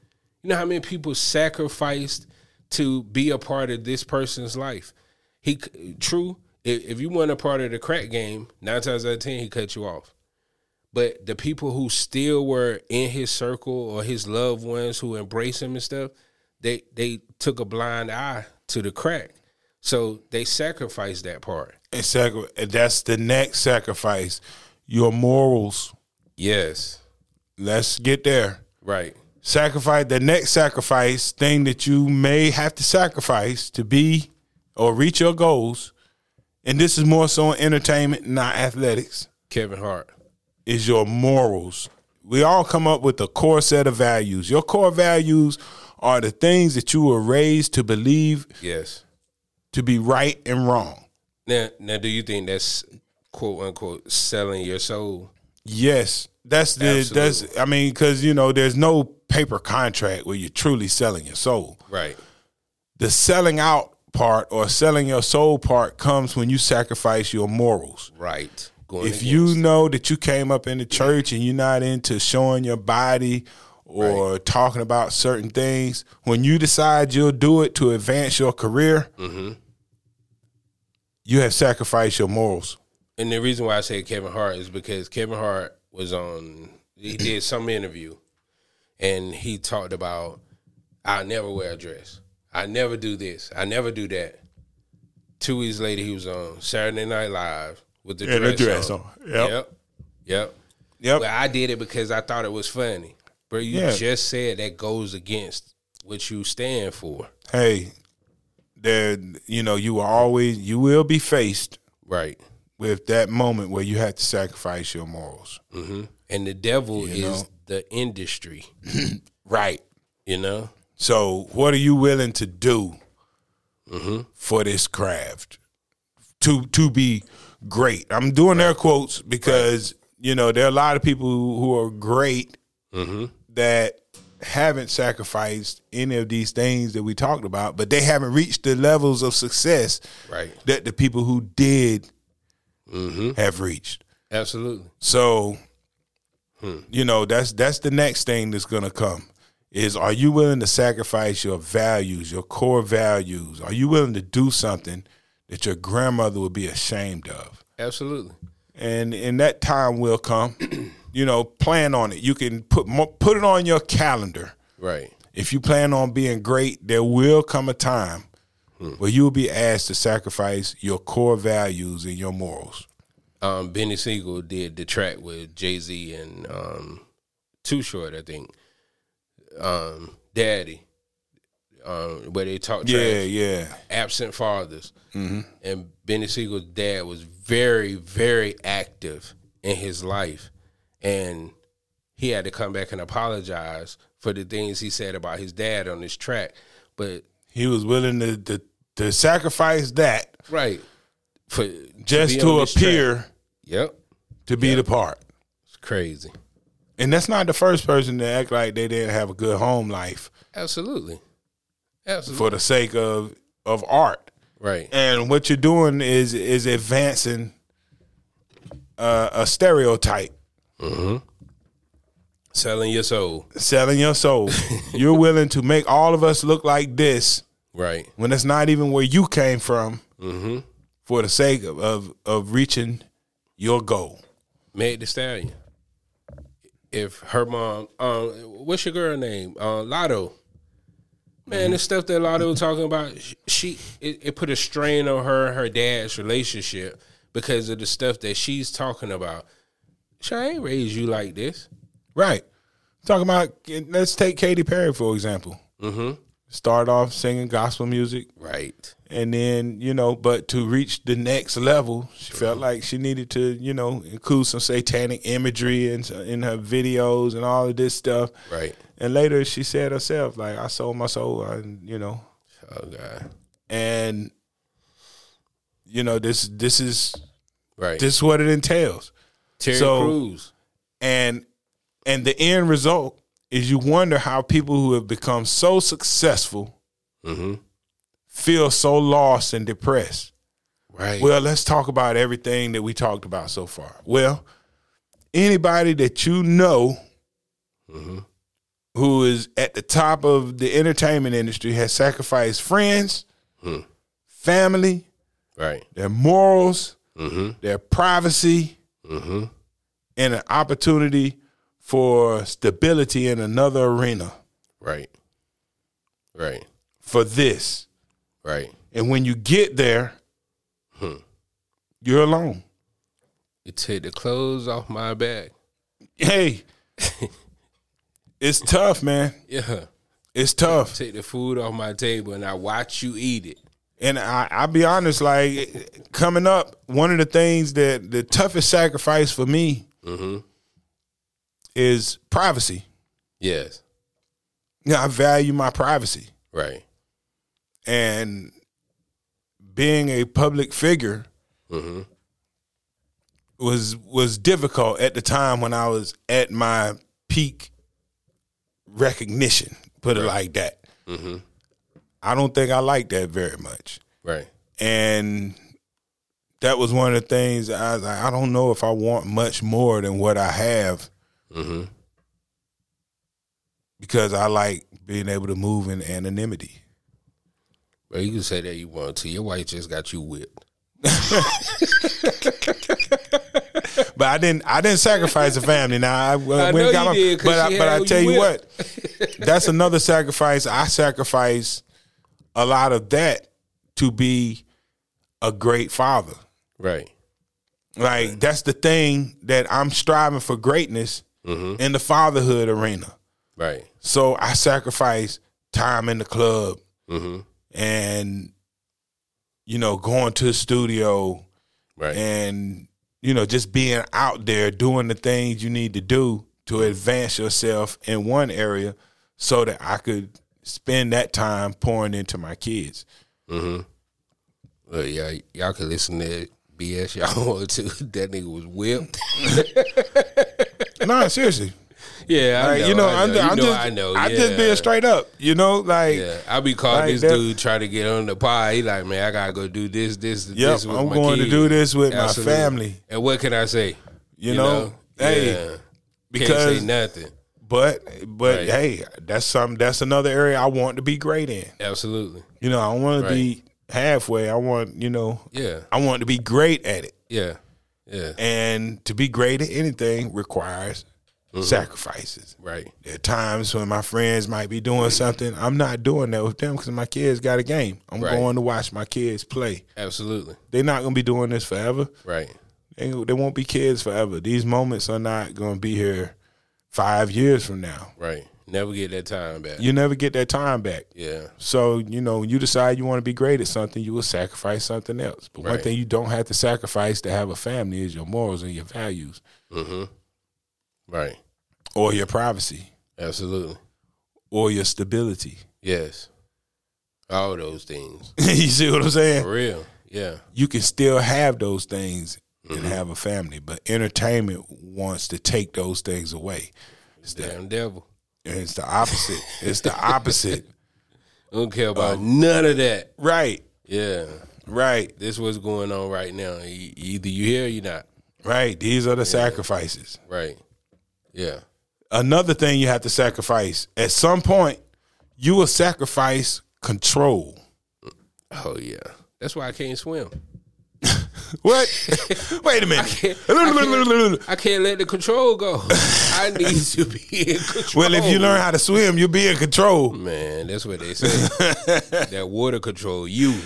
Speaker 2: You know how many people sacrificed to be a part of this person's life? He true. If, if you weren't a part of the crack game, nine times out of ten, he cut you off. But the people who still were in his circle or his loved ones who embrace him and stuff, they they took a blind eye to the crack. So they sacrifice that part.
Speaker 1: And sacri- that's the next sacrifice. Your morals.
Speaker 2: Yes.
Speaker 1: Let's get there.
Speaker 2: Right.
Speaker 1: Sacrifice the next sacrifice thing that you may have to sacrifice to be or reach your goals. And this is more so in entertainment, not athletics.
Speaker 2: Kevin Hart.
Speaker 1: is your morals. We all come up with a core set of values. Your core values are the things that you were raised to believe
Speaker 2: Yes.
Speaker 1: To be right and wrong.
Speaker 2: Now, now, do you think that's quote unquote selling your soul?
Speaker 1: Yes, that's the that's. I mean, because you know, there's no paper contract where you're truly selling your soul.
Speaker 2: Right.
Speaker 1: The selling out part or selling your soul part comes when you sacrifice your morals.
Speaker 2: Right. Going
Speaker 1: if you know that you came up in the church and you're not into showing your body or talking about certain things, when you decide you'll do it to advance your career,
Speaker 2: Mm-hmm.
Speaker 1: you have sacrificed your morals.
Speaker 2: and the reason why I say Kevin Hart is because Kevin Hart was on. He did some interview, and he talked about I never wear a dress. I never do this. I never do that. Two weeks later, he was on Saturday Night Live with the
Speaker 1: Yeah, the
Speaker 2: dress,
Speaker 1: dress
Speaker 2: on.
Speaker 1: on. Yep.
Speaker 2: Yep. Yep.
Speaker 1: Yep.
Speaker 2: Well, I did it because I thought it was funny. Bro, you
Speaker 1: Yeah.
Speaker 2: just said that goes against what you stand for.
Speaker 1: Hey, there, you know, you are always, you will be faced
Speaker 2: Right.
Speaker 1: with that moment where you had to sacrifice your morals.
Speaker 2: hmm And the devil
Speaker 1: You
Speaker 2: is
Speaker 1: know?
Speaker 2: the industry.
Speaker 1: Right.
Speaker 2: You know.
Speaker 1: So, what are you willing to do
Speaker 2: Mm-hmm.
Speaker 1: for this craft to to be great? I'm doing air quotes because you know there are a lot of people who, who are great
Speaker 2: Mm-hmm.
Speaker 1: That haven't sacrificed any of these things that we talked about, but they haven't reached the levels of success
Speaker 2: Right.
Speaker 1: that the people who did
Speaker 2: Mm-hmm.
Speaker 1: have reached.
Speaker 2: Absolutely.
Speaker 1: So,
Speaker 2: Hmm.
Speaker 1: you know, that's that's the next thing that's gonna come. Is are you willing to sacrifice your values, your core values? Are you willing to do something that your grandmother would be ashamed of?
Speaker 2: Absolutely.
Speaker 1: And and that time will come. you know, plan on it. You can put put it on your calendar.
Speaker 2: Right.
Speaker 1: If you plan on being great, there will come a time where you will be asked to sacrifice your core values and your morals.
Speaker 2: Um, Beanie Sigel did the track with Jay Z and um, Too Short, I think. Um, Daddy, um, where they talk trash.
Speaker 1: Yeah, yeah.
Speaker 2: absent fathers. And Beanie Sigel's dad was very, very active in his life. And he had to come back and apologize for the things he said about his dad on this track. But,
Speaker 1: He was willing to to, to sacrifice that
Speaker 2: right. For
Speaker 1: just to,
Speaker 2: on this track.
Speaker 1: appear
Speaker 2: Yep.
Speaker 1: to be the part.
Speaker 2: It's crazy.
Speaker 1: And that's not the first person to act like they didn't have a good home life
Speaker 2: Absolutely. Absolutely.
Speaker 1: for the sake of of art.
Speaker 2: right.
Speaker 1: And what you're doing is is advancing uh, a stereotype,
Speaker 2: Selling your soul.
Speaker 1: selling your soul. you're willing to make all of us look like this
Speaker 2: Right.
Speaker 1: when it's not even where you came from
Speaker 2: Mm-hmm.
Speaker 1: for the sake of of, of reaching your goal.
Speaker 2: Meg the Stallion. If her mom, um, what's your girl name? Uh, Latto. Man, the stuff that Latto was talking about, she it, it put a strain on her and her dad's relationship because of the stuff that she's talking about. She ain't raised you like this.
Speaker 1: Right. Talking about let's take Katy Perry for example.
Speaker 2: Mm-hmm.
Speaker 1: Start off singing gospel music,
Speaker 2: Right.
Speaker 1: and then you know, but to reach the next level, she felt like she needed to you know include some satanic imagery in in her videos and all of this stuff.
Speaker 2: Right.
Speaker 1: And later, she said herself, like, "I sold my soul," and you know,
Speaker 2: Oh God.
Speaker 1: and you know this this is
Speaker 2: Right.
Speaker 1: this is what it entails.
Speaker 2: Terry
Speaker 1: so-
Speaker 2: Crews.
Speaker 1: and and the end result is you wonder how people who have become so successful
Speaker 2: Mm-hmm.
Speaker 1: feel so lost and depressed.
Speaker 2: Right.
Speaker 1: Well, let's talk about everything that we talked about so far. Well, anybody that you know who is at the top of the entertainment industry has sacrificed friends, family,
Speaker 2: right.
Speaker 1: their morals,
Speaker 2: Mm-hmm.
Speaker 1: their privacy,
Speaker 2: Mm-hmm.
Speaker 1: and an opportunity for stability in another arena
Speaker 2: Right. Right.
Speaker 1: for this.
Speaker 2: Right.
Speaker 1: And when you get there, hmm. you're alone.
Speaker 2: You take the clothes off my back.
Speaker 1: Hey, it's tough, man.
Speaker 2: Yeah.
Speaker 1: It's tough.
Speaker 2: Take the food off my table and I watch you eat it.
Speaker 1: And I, I'll be honest, like coming up, one of the things that the toughest sacrifice for me
Speaker 2: Mm-hmm.
Speaker 1: is privacy.
Speaker 2: Yes.
Speaker 1: Yeah, I value my privacy.
Speaker 2: Right.
Speaker 1: And being a public figure
Speaker 2: Mm-hmm.
Speaker 1: was was difficult at the time when I was at my peak recognition, put it like that.
Speaker 2: Mm-hmm.
Speaker 1: I don't think I like that very much.
Speaker 2: Right.
Speaker 1: And that was one of the things I was like, I don't know if I want much more than what I have
Speaker 2: Mm-hmm.
Speaker 1: because I like being able to move in anonymity.
Speaker 2: Well, you can say that you want to. Your wife just got you whipped.
Speaker 1: But I didn't I didn't sacrifice the family. Now I, went and
Speaker 2: know
Speaker 1: got
Speaker 2: you
Speaker 1: my-
Speaker 2: did,
Speaker 1: but I, but I tell you
Speaker 2: whipped.
Speaker 1: what, that's another sacrifice. I sacrifice a lot of that to be a great father.
Speaker 2: Right.
Speaker 1: Like that's the thing that I'm striving for greatness
Speaker 2: Mm-hmm.
Speaker 1: in the fatherhood arena.
Speaker 2: Right.
Speaker 1: So I sacrifice time in the club
Speaker 2: Mm-hmm.
Speaker 1: and you know going to the studio
Speaker 2: Right.
Speaker 1: and you know just being out there doing the things you need to do to advance yourself in one area so that I could spend that time pouring into my kids. Mm-hmm.
Speaker 2: Well, yeah, y'all can listen to BS y'all want to. That nigga was whipped.
Speaker 1: no, seriously.
Speaker 2: Yeah, I
Speaker 1: Like,
Speaker 2: know,
Speaker 1: you know,
Speaker 2: I
Speaker 1: I'm,
Speaker 2: know.
Speaker 1: I'm
Speaker 2: you know,
Speaker 1: just,
Speaker 2: I know.
Speaker 1: I
Speaker 2: yeah.
Speaker 1: just being straight up. You know, like,
Speaker 2: Yeah, I be calling
Speaker 1: Like
Speaker 2: this
Speaker 1: that-
Speaker 2: dude trying to get on the pod. He like, man, I gotta go do this, this,
Speaker 1: Yep,
Speaker 2: this. With
Speaker 1: I'm going to do this with my family.
Speaker 2: And what can I say?
Speaker 1: You, know, hey,
Speaker 2: yeah.
Speaker 1: because
Speaker 2: can't say nothing.
Speaker 1: But but
Speaker 2: Right.
Speaker 1: hey, that's some that's another area I want to be great in.
Speaker 2: Absolutely.
Speaker 1: You know, I want to be halfway. I want you know,
Speaker 2: Yeah,
Speaker 1: I want to be great at it.
Speaker 2: yeah, yeah.
Speaker 1: And to be great at anything requires
Speaker 2: Mm-hmm.
Speaker 1: sacrifices.
Speaker 2: Right,
Speaker 1: There are times when my friends might be doing something. I'm not doing that with them because my kids got a game. I'm
Speaker 2: Right.
Speaker 1: going to watch my kids play.
Speaker 2: absolutely.
Speaker 1: They're not going to be doing this forever.
Speaker 2: Right,
Speaker 1: They, they won't be kids forever. These moments are not going to be here five years from now.
Speaker 2: right. Never get that time back.
Speaker 1: You never get that time back.
Speaker 2: yeah,
Speaker 1: So, you know, when you decide you want to be great at something, you will sacrifice something else. But one thing you don't have to sacrifice to have a family is your morals and your values mm-hmm.
Speaker 2: right.
Speaker 1: or your privacy
Speaker 2: Absolutely.
Speaker 1: or your stability.
Speaker 2: Yes. All those things.
Speaker 1: you see what I'm saying?
Speaker 2: For real. Yeah.
Speaker 1: You can still have those things and mm-hmm. have a family, but entertainment wants to take those things away. It's the,
Speaker 2: Damn devil.
Speaker 1: it's the opposite. it's the opposite.
Speaker 2: I don't care about
Speaker 1: Oh.
Speaker 2: none of that.
Speaker 1: Right,
Speaker 2: Yeah.
Speaker 1: right,
Speaker 2: This what's going on right now. Either you here or you not.
Speaker 1: right. These are the sacrifices.
Speaker 2: Right. Yeah.
Speaker 1: another thing you have to sacrifice at some point you will sacrifice control mm.
Speaker 2: Oh yeah. That's why I can't swim.
Speaker 1: what wait a minute
Speaker 2: I can't let the control go. I need to be in control.
Speaker 1: well if you learn how to swim you'll be in control
Speaker 2: Man, that's what they say. that water control you.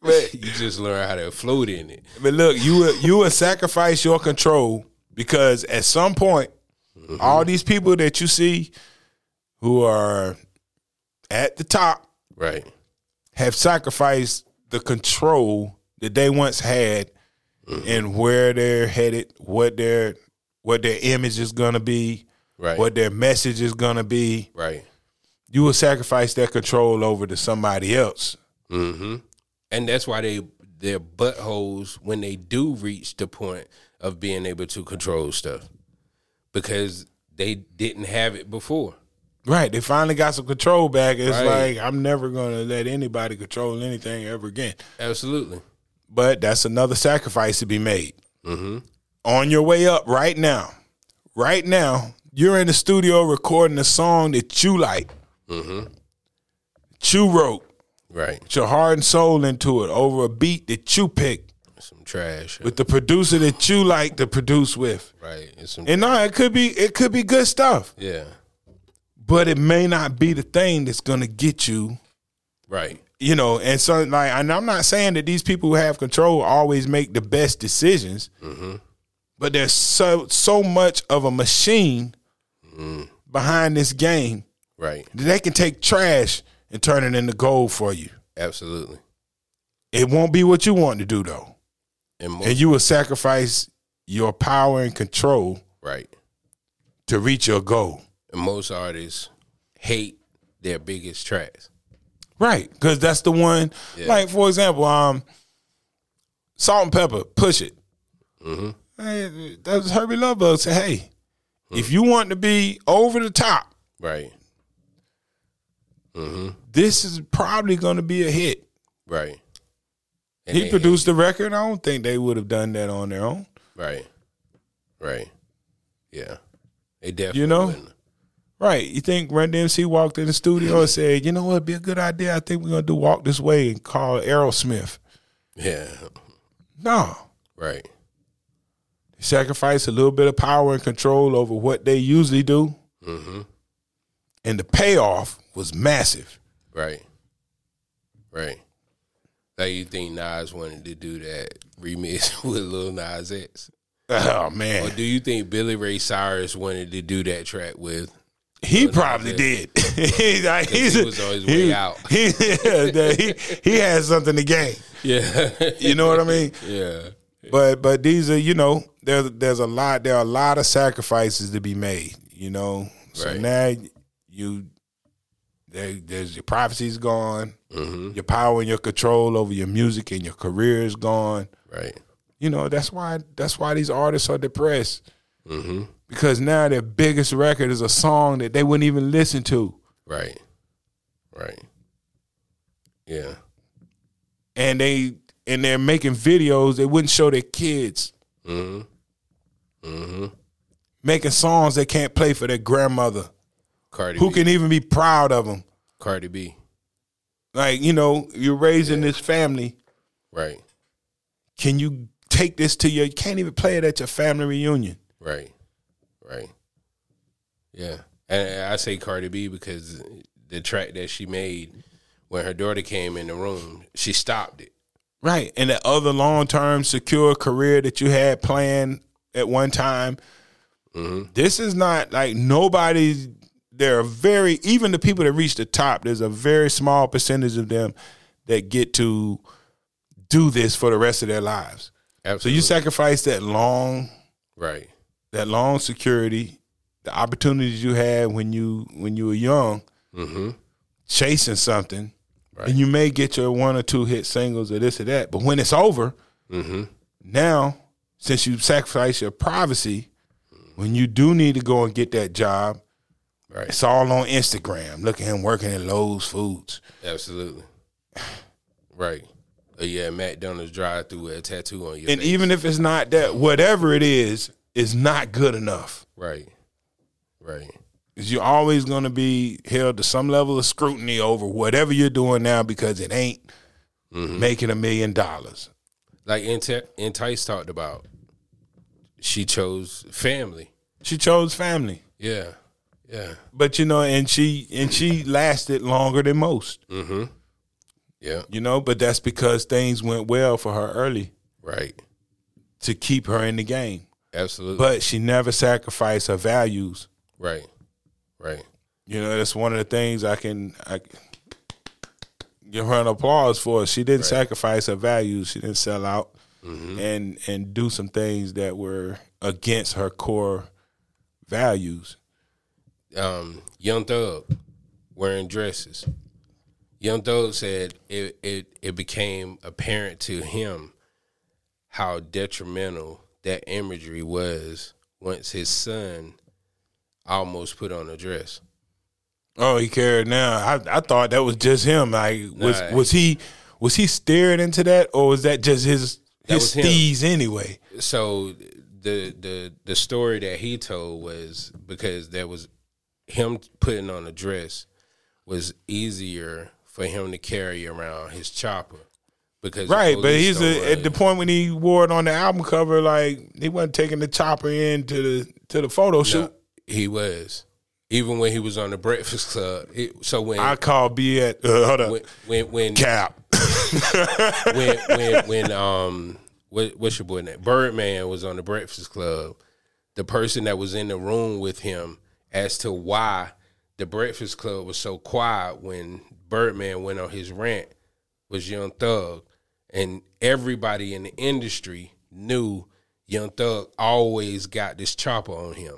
Speaker 1: Right.
Speaker 2: You just learn how to float in it.
Speaker 1: but look you will you will sacrifice your control because at some point mm-hmm. all these people that you see who are at the top
Speaker 2: Right.
Speaker 1: have sacrificed the control that they once had and where they're headed, what their what their image is gonna be,
Speaker 2: Right.
Speaker 1: what their message is gonna be.
Speaker 2: Right.
Speaker 1: You will sacrifice that control over to somebody else.
Speaker 2: Mm-hmm. And that's why they their buttholes when they do reach the point of being able to control stuff. Because they didn't have it before.
Speaker 1: Right. They finally got some control back. It's
Speaker 2: Right.
Speaker 1: like I'm never gonna let anybody control anything ever again.
Speaker 2: Absolutely.
Speaker 1: But that's another sacrifice to be made. Mm-hmm. On your way up right now, right now, you're in the studio recording a song that you like, mm-hmm. that you wrote,
Speaker 2: Right.
Speaker 1: put your heart and soul into it over a beat that you picked
Speaker 2: Some trash.
Speaker 1: with the producer that you like to produce with.
Speaker 2: right.
Speaker 1: And no, it could be it could be good stuff,
Speaker 2: Yeah.
Speaker 1: but it may not be the thing that's gonna get you
Speaker 2: Right.
Speaker 1: You know, and so like, and I'm not saying that these people who have control always make the best decisions, mm-hmm. but there's so so much of a machine mm. behind this game
Speaker 2: Right.
Speaker 1: that they can take trash and turn it into gold for you.
Speaker 2: Absolutely.
Speaker 1: It won't be what you want to do though,
Speaker 2: And most,
Speaker 1: and you will sacrifice your power and control
Speaker 2: right.
Speaker 1: to reach your goal.
Speaker 2: And most artists hate their biggest tracks.
Speaker 1: Right, because that's the one.
Speaker 2: Yeah.
Speaker 1: Like for example, um, Salt-N-Pepa, push it.
Speaker 2: Mm-hmm.
Speaker 1: Hey, that's Hurby Luv Bug say, hey, if you want to be over the top,
Speaker 2: Right.
Speaker 1: this is probably going to be a hit.
Speaker 2: Right. And
Speaker 1: He produced the record. I don't think they would have done that on their own.
Speaker 2: Right. Right. Yeah. They definitely
Speaker 1: You know?
Speaker 2: wouldn't.
Speaker 1: Right. You think Run DMC walked in the studio and said, you know what, it'd be a good idea. I think we're going to do Walk This Way and call Aerosmith.
Speaker 2: Yeah.
Speaker 1: No.
Speaker 2: Right.
Speaker 1: They sacrifice a little bit of power and control over what they usually do. Mm-hmm. And the payoff was massive.
Speaker 2: Right. Right. Like you think Nas wanted to do that remix with Lil Nas X?
Speaker 1: Oh man.
Speaker 2: Or do you think Billy Ray Cyrus wanted to do that track with?
Speaker 1: He probably did. he, like, he's
Speaker 2: he was on his
Speaker 1: he-
Speaker 2: way out.
Speaker 1: He, yeah, he he had something to gain.
Speaker 2: Yeah.
Speaker 1: You know what I mean?
Speaker 2: yeah.
Speaker 1: But but these are you know there's there's a lot there are a lot of sacrifices to be made. You know, so
Speaker 2: Right.
Speaker 1: now you there, there's your prophecy's gone,
Speaker 2: Mm-hmm.
Speaker 1: your power and your control over your music and your career is gone.
Speaker 2: Right.
Speaker 1: You know that's why that's why these artists are depressed
Speaker 2: Mm-hmm.
Speaker 1: Because now their biggest record is a song that they wouldn't even listen to,
Speaker 2: Right. Right. Yeah.
Speaker 1: and they and they're making videos they wouldn't show their kids.
Speaker 2: Mm-hmm. Mm-hmm.
Speaker 1: making songs they can't play for their grandmother,
Speaker 2: Cardi
Speaker 1: who
Speaker 2: B.
Speaker 1: can even be proud of them.
Speaker 2: Cardi B.
Speaker 1: Like you know, you're raising this family.
Speaker 2: Right.
Speaker 1: Can you take this to your? You can't even play it at your family reunion.
Speaker 2: Right. Right. Yeah. And I say Cardi B because the track that she made when her daughter came in the room, she stopped it.
Speaker 1: Right, and that other long term secure career that you had planned at one time. Mm-hmm. This is not like nobody. There are very even the people that reach the top. There's a very small percentage of them that get to do this for the rest of their lives.
Speaker 2: Absolutely.
Speaker 1: So you sacrifice that long
Speaker 2: right.
Speaker 1: That long security, the opportunities you had when you when you were young,
Speaker 2: Mm-hmm.
Speaker 1: chasing something,
Speaker 2: Right.
Speaker 1: and you may get your one or two hit singles or this or that. But when it's over,
Speaker 2: Mm-hmm.
Speaker 1: now since you sacrifice your privacy, when you do need to go and get that job,
Speaker 2: Right.
Speaker 1: it's all on Instagram. Look at him working at Lowe's Foods.
Speaker 2: Absolutely. Right. Uh, yeah, McDonald's drive through with a tattoo on your
Speaker 1: And
Speaker 2: face.
Speaker 1: even if it's not that, whatever it is, is not good enough.
Speaker 2: right. Right.
Speaker 1: you're always going to be held to some level of scrutiny over whatever you're doing now because it ain't making a million dollars.
Speaker 2: Like Enti- Entice talked about, she chose family.
Speaker 1: She chose family,
Speaker 2: Yeah. Yeah.
Speaker 1: but you know, and she and she lasted longer than most.
Speaker 2: Mm-hmm. Yeah.
Speaker 1: You know, but that's because things went well for her early
Speaker 2: Right.
Speaker 1: to keep her in the game.
Speaker 2: Absolutely.
Speaker 1: But she never sacrificed her values.
Speaker 2: right. Right.
Speaker 1: You know, that's one of the things I can I give her an applause for. She didn't sacrifice her values. She didn't sell out and and do some things that were against her core values.
Speaker 2: um, Young Thug wearing dresses. Young Thug said it, it it became apparent to him how detrimental that imagery was once his son almost put on a dress.
Speaker 1: Oh, he cared now. I I thought that was just him. Like was
Speaker 2: Nah.
Speaker 1: was he was he staring into that or was that just his
Speaker 2: That
Speaker 1: his steez anyway?
Speaker 2: So the the the story that he told was because there was him putting on a dress was easier for him to carry around his chopper because
Speaker 1: Right, but he's a, at the point when he wore it on the album cover, like he wasn't taking the chopper in to the to the photo shoot.
Speaker 2: No, he was. Even when he was on the Breakfast Club. It, so when,
Speaker 1: I call B at uh, hold up
Speaker 2: when when when
Speaker 1: cap.
Speaker 2: when when when um what, what's your boy name? Birdman was on the Breakfast Club. The person that was in the room with him as to why the Breakfast Club was so quiet when Birdman went on his rant was Young Thug, and everybody in the industry knew Young Thug always got this chopper on him,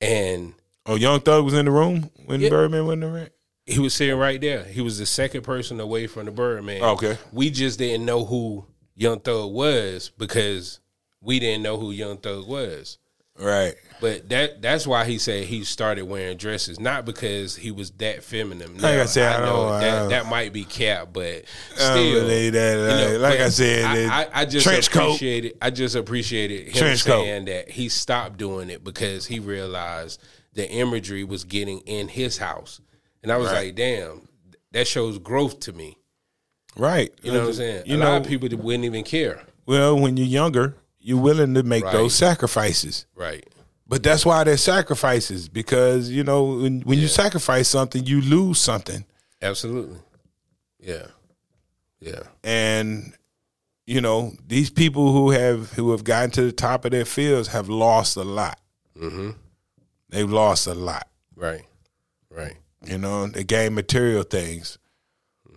Speaker 2: and
Speaker 1: oh, Young Thug was in the room when
Speaker 2: Yeah.
Speaker 1: Birdman went in the ring.
Speaker 2: he was sitting right there. He was the second person away from the Birdman.
Speaker 1: Oh, okay.
Speaker 2: we just didn't know who Young Thug was because we didn't know who Young Thug was.
Speaker 1: Right.
Speaker 2: But that that's why he said he started wearing dresses, not because he was that feminine.
Speaker 1: Like I said, I
Speaker 2: know
Speaker 1: don't-
Speaker 2: that
Speaker 1: I
Speaker 2: that might be cap, but
Speaker 1: I
Speaker 2: still,
Speaker 1: that.
Speaker 2: you
Speaker 1: Like,
Speaker 2: know,
Speaker 1: like I said,
Speaker 2: I, I, I just
Speaker 1: trench coat.
Speaker 2: I just appreciated him
Speaker 1: Trench coat.
Speaker 2: saying that he stopped doing it because he realized the imagery was getting in his house, and I was
Speaker 1: Right.
Speaker 2: like, damn, that shows growth to me.
Speaker 1: Right.
Speaker 2: You know what I'm saying?
Speaker 1: You
Speaker 2: a
Speaker 1: know,
Speaker 2: lot of people wouldn't even care.
Speaker 1: well, when you're younger, you're willing to make
Speaker 2: Right.
Speaker 1: those sacrifices.
Speaker 2: Right.
Speaker 1: But that's why they're sacrifices because you know when, when you sacrifice something, you lose something,
Speaker 2: Absolutely. Yeah. Yeah.
Speaker 1: and you know these people who have who have gotten to the top of their fields have lost a lot.
Speaker 2: Mm-hmm.
Speaker 1: They've lost a lot.
Speaker 2: Right. Right.
Speaker 1: You know, they gain material things,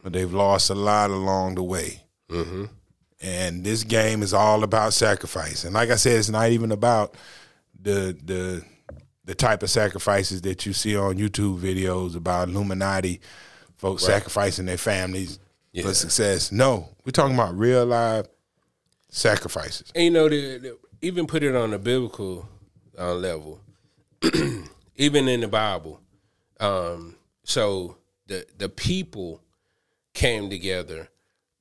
Speaker 1: but they've lost a lot along the way.
Speaker 2: Mm-hmm.
Speaker 1: And this game is all about sacrifice. And like I said, it's not even about the the the type of sacrifices that you see on YouTube videos about Illuminati folks sacrificing their families
Speaker 2: Yeah.
Speaker 1: for success. No, we're talking about real life sacrifices.
Speaker 2: And you know, the, the, even put it on a biblical uh, level, even in the Bible. Um, so the the people came together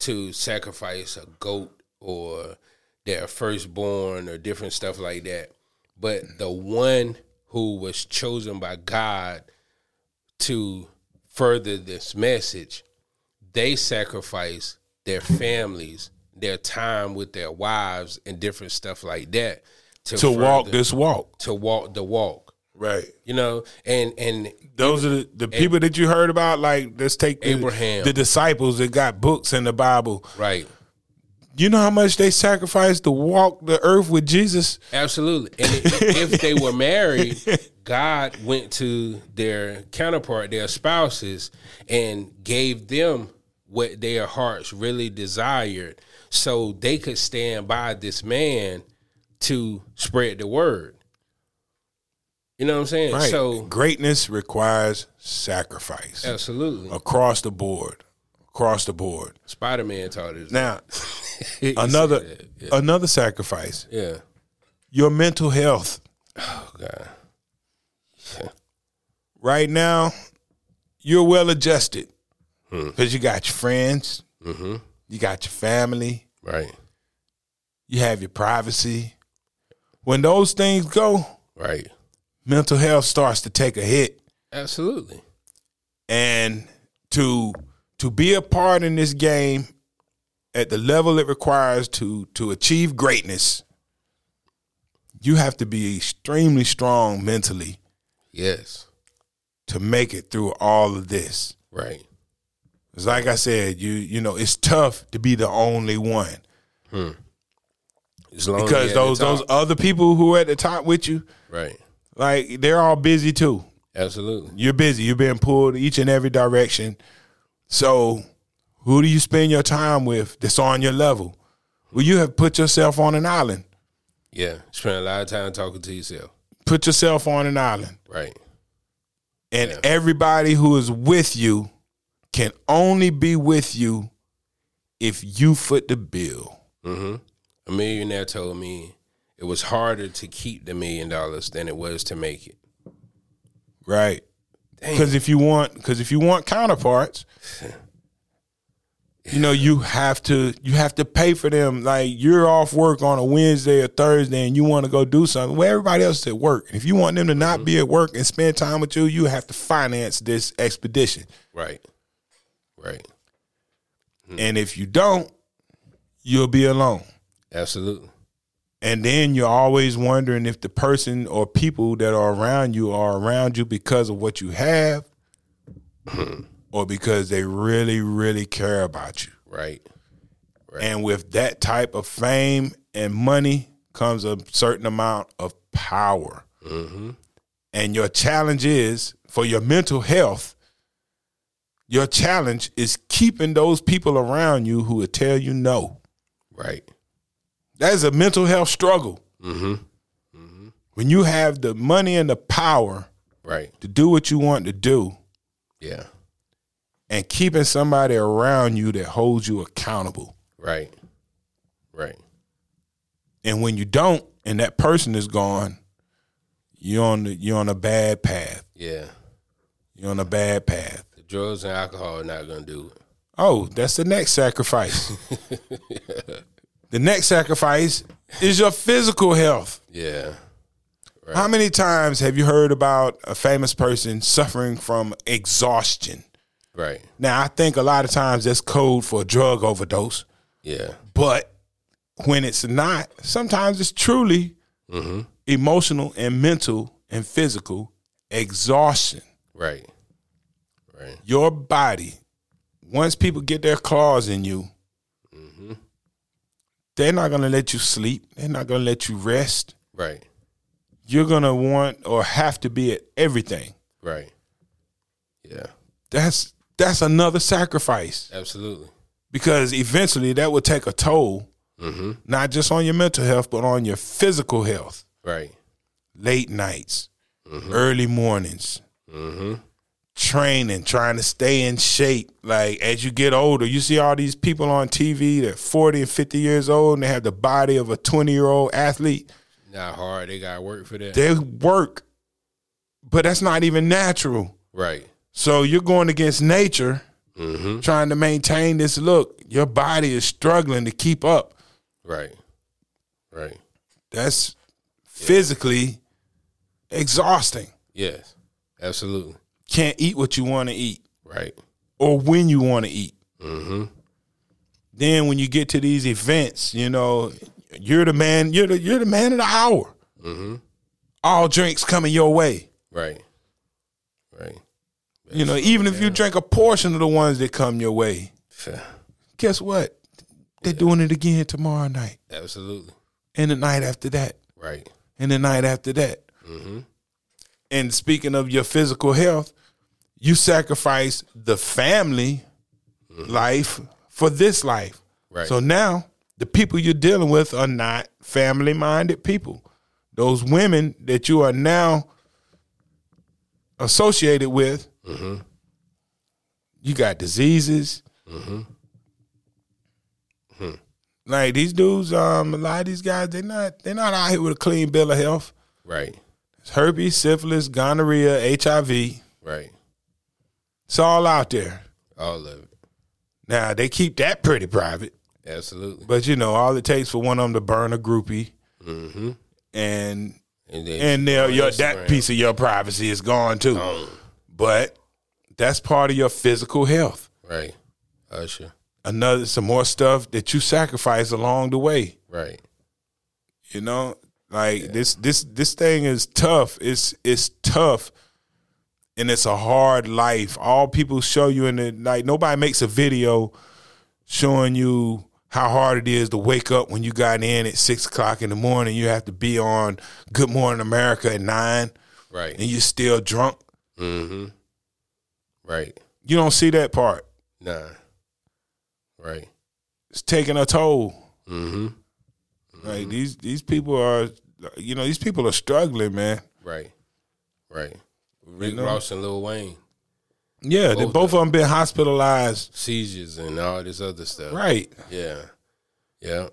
Speaker 2: to sacrifice a goat or their firstborn or different stuff like that. But the one who was chosen by God to further this message, they sacrifice their families, their time with their wives, and different stuff like that
Speaker 1: To walk
Speaker 2: further-
Speaker 1: this walk.
Speaker 2: to walk the walk.
Speaker 1: Right.
Speaker 2: You know, and and
Speaker 1: Those are the, the people that you heard about. Like, let's take the,
Speaker 2: Abraham.
Speaker 1: the disciples that got books in the Bible.
Speaker 2: right,
Speaker 1: You know how much they sacrificed to walk the earth with Jesus?
Speaker 2: absolutely. And if they were married, God went to their counterpart, their spouses, and gave them what their hearts really desired, so they could stand by this man to spread the word. You know what I'm saying?
Speaker 1: Right.
Speaker 2: So
Speaker 1: greatness requires sacrifice
Speaker 2: absolutely,
Speaker 1: across the board. Across the board.
Speaker 2: Spider Man taught us.
Speaker 1: Now, another
Speaker 2: yeah.
Speaker 1: another sacrifice.
Speaker 2: yeah.
Speaker 1: Your mental health.
Speaker 2: Oh God.
Speaker 1: Right now, you're well adjusted because you got your friends,
Speaker 2: Mm-hmm.
Speaker 1: you got your family,
Speaker 2: Right.
Speaker 1: you have your privacy. When those things go,
Speaker 2: Right.
Speaker 1: Mental health starts to take a hit.
Speaker 2: Absolutely.
Speaker 1: and to to be a part in this game at the level it requires to to achieve greatness you have to be extremely strong mentally
Speaker 2: Yes.
Speaker 1: to make it through all of this
Speaker 2: Right.
Speaker 1: it's like i said you you know it's tough to be the only one hmm.
Speaker 2: As long
Speaker 1: because those those other people who are at the top with you
Speaker 2: right.
Speaker 1: Like they're all busy too
Speaker 2: Absolutely.
Speaker 1: you're busy. You're being pulled each and every direction. So, who do you spend your time with that's on your level? Well, you have put yourself on an island.
Speaker 2: Yeah. Spend a lot of time talking to yourself.
Speaker 1: Put yourself on an island.
Speaker 2: Right.
Speaker 1: And
Speaker 2: Yeah.
Speaker 1: everybody who is with you can only be with you if you foot the bill.
Speaker 2: Mm-hmm. A millionaire told me it was harder to keep the million dollars than it was to make it.
Speaker 1: Right. Because if you want because if you want counterparts, you know, you have to you have to pay for them. Like you're off work on a Wednesday or Thursday and you want to go do something. Well, everybody else is at work. And if you want them to not mm-hmm. be at work and spend time with you, you have to finance this expedition.
Speaker 2: Right. Right. Hmm.
Speaker 1: And if you don't, you'll be alone.
Speaker 2: Absolutely.
Speaker 1: And then you're always wondering if the person or people that are around you are around you because of what you have or because they really, really care about you.
Speaker 2: Right. Right.
Speaker 1: And with that type of fame and money comes a certain amount of power.
Speaker 2: Mm-hmm.
Speaker 1: And your challenge is for your mental health, your challenge is keeping those people around you who will tell you no.
Speaker 2: Right.
Speaker 1: That is a mental health struggle.
Speaker 2: Mm-hmm.
Speaker 1: When you have the money and the power
Speaker 2: Right.
Speaker 1: to do what you want to do
Speaker 2: Yeah.
Speaker 1: and keeping somebody around you that holds you accountable.
Speaker 2: Right. Right.
Speaker 1: And when you don't and that person is gone, you're on the, you're on a bad path.
Speaker 2: Yeah.
Speaker 1: You're on a bad path.
Speaker 2: The drugs and alcohol are not gonna do it.
Speaker 1: Oh, that's the next sacrifice. the next sacrifice is your physical health.
Speaker 2: Yeah.
Speaker 1: How many times have you heard about a famous person suffering from exhaustion?
Speaker 2: Right.
Speaker 1: Now, I think a lot of times that's code for a drug overdose,
Speaker 2: Yeah.
Speaker 1: but when it's not, sometimes it's truly mm-hmm. emotional and mental and physical exhaustion.
Speaker 2: Right. Right.
Speaker 1: Your body, once people get their claws in you, they're not going to let you sleep. They're not going to let you rest.
Speaker 2: Right.
Speaker 1: You're going to want or have to be at everything.
Speaker 2: Right. Yeah.
Speaker 1: That's that's another sacrifice.
Speaker 2: Absolutely.
Speaker 1: because eventually that will take a toll,
Speaker 2: Mm-hmm.
Speaker 1: not just on your mental health, but on your physical health.
Speaker 2: Right.
Speaker 1: Late nights, early mornings,
Speaker 2: Mm-hmm.
Speaker 1: Training, trying to stay in shape. Like as you get older, you see all these people on TV that 40 and 50 years old and they have the body of a 20 year old athlete.
Speaker 2: Not hard. They got work for that.
Speaker 1: They work, but that's not even natural.
Speaker 2: right.
Speaker 1: So you're going against nature,
Speaker 2: Mm-hmm.
Speaker 1: trying to maintain this look. Your body is struggling to keep up.
Speaker 2: Right. Right.
Speaker 1: That's physically exhausting.
Speaker 2: Yes. Absolutely.
Speaker 1: Can't eat what you want to eat
Speaker 2: Right.
Speaker 1: or when you want to eat.
Speaker 2: Mm-hmm.
Speaker 1: Then when you get to these events, you know, you're the man, you're the you're the man of the hour.
Speaker 2: Mm-hmm.
Speaker 1: All drinks coming your way.
Speaker 2: Right. Right.
Speaker 1: You know, even if you drink a portion of the ones that come your way, guess what? They're doing it again tomorrow night.
Speaker 2: Absolutely.
Speaker 1: And the night after that.
Speaker 2: Right.
Speaker 1: And the night after that.
Speaker 2: Mm-hmm.
Speaker 1: And speaking of your physical health, you sacrifice the family life for this life.
Speaker 2: Right.
Speaker 1: So now the people you're dealing with are not family minded people. Those women that you are now associated with,
Speaker 2: Mm-hmm.
Speaker 1: you got diseases. Like these dudes, um, a lot of these guys, they're not they're not out here with a clean bill of health.
Speaker 2: right.
Speaker 1: It's herpes, syphilis, gonorrhea, HIV.
Speaker 2: Right.
Speaker 1: It's all out there.
Speaker 2: All of it.
Speaker 1: Now they keep that pretty private,
Speaker 2: Absolutely.
Speaker 1: but you know all it takes for one of them to burn a groupie,
Speaker 2: Mm-hmm.
Speaker 1: and
Speaker 2: And then
Speaker 1: and your, that piece of your privacy is gone too.
Speaker 2: Gone.
Speaker 1: But that's part of your physical health.
Speaker 2: Right. Usher.
Speaker 1: Another some more stuff that you sacrifice along the way.
Speaker 2: Right.
Speaker 1: You know, like this this this thing is tough. It's it's tough, and it's a hard life. All people show you in the like nobody makes a video showing you how hard it is to wake up when you got in at six o'clock in the morning. You have to be on Good Morning America at nine,
Speaker 2: Right.
Speaker 1: and you're still drunk.
Speaker 2: Mm-hmm. Right.
Speaker 1: You don't see that part.
Speaker 2: Nah. Right.
Speaker 1: It's taking a toll.
Speaker 2: Mm-hmm.
Speaker 1: Like these these people are, you know, these people are struggling, man.
Speaker 2: Right. Right. Rick
Speaker 1: know?
Speaker 2: Ross and Lil Wayne.
Speaker 1: Yeah, they
Speaker 2: Both
Speaker 1: both of them been hospitalized.
Speaker 2: Seizures and all this other stuff.
Speaker 1: Right.
Speaker 2: Yeah. Yeah.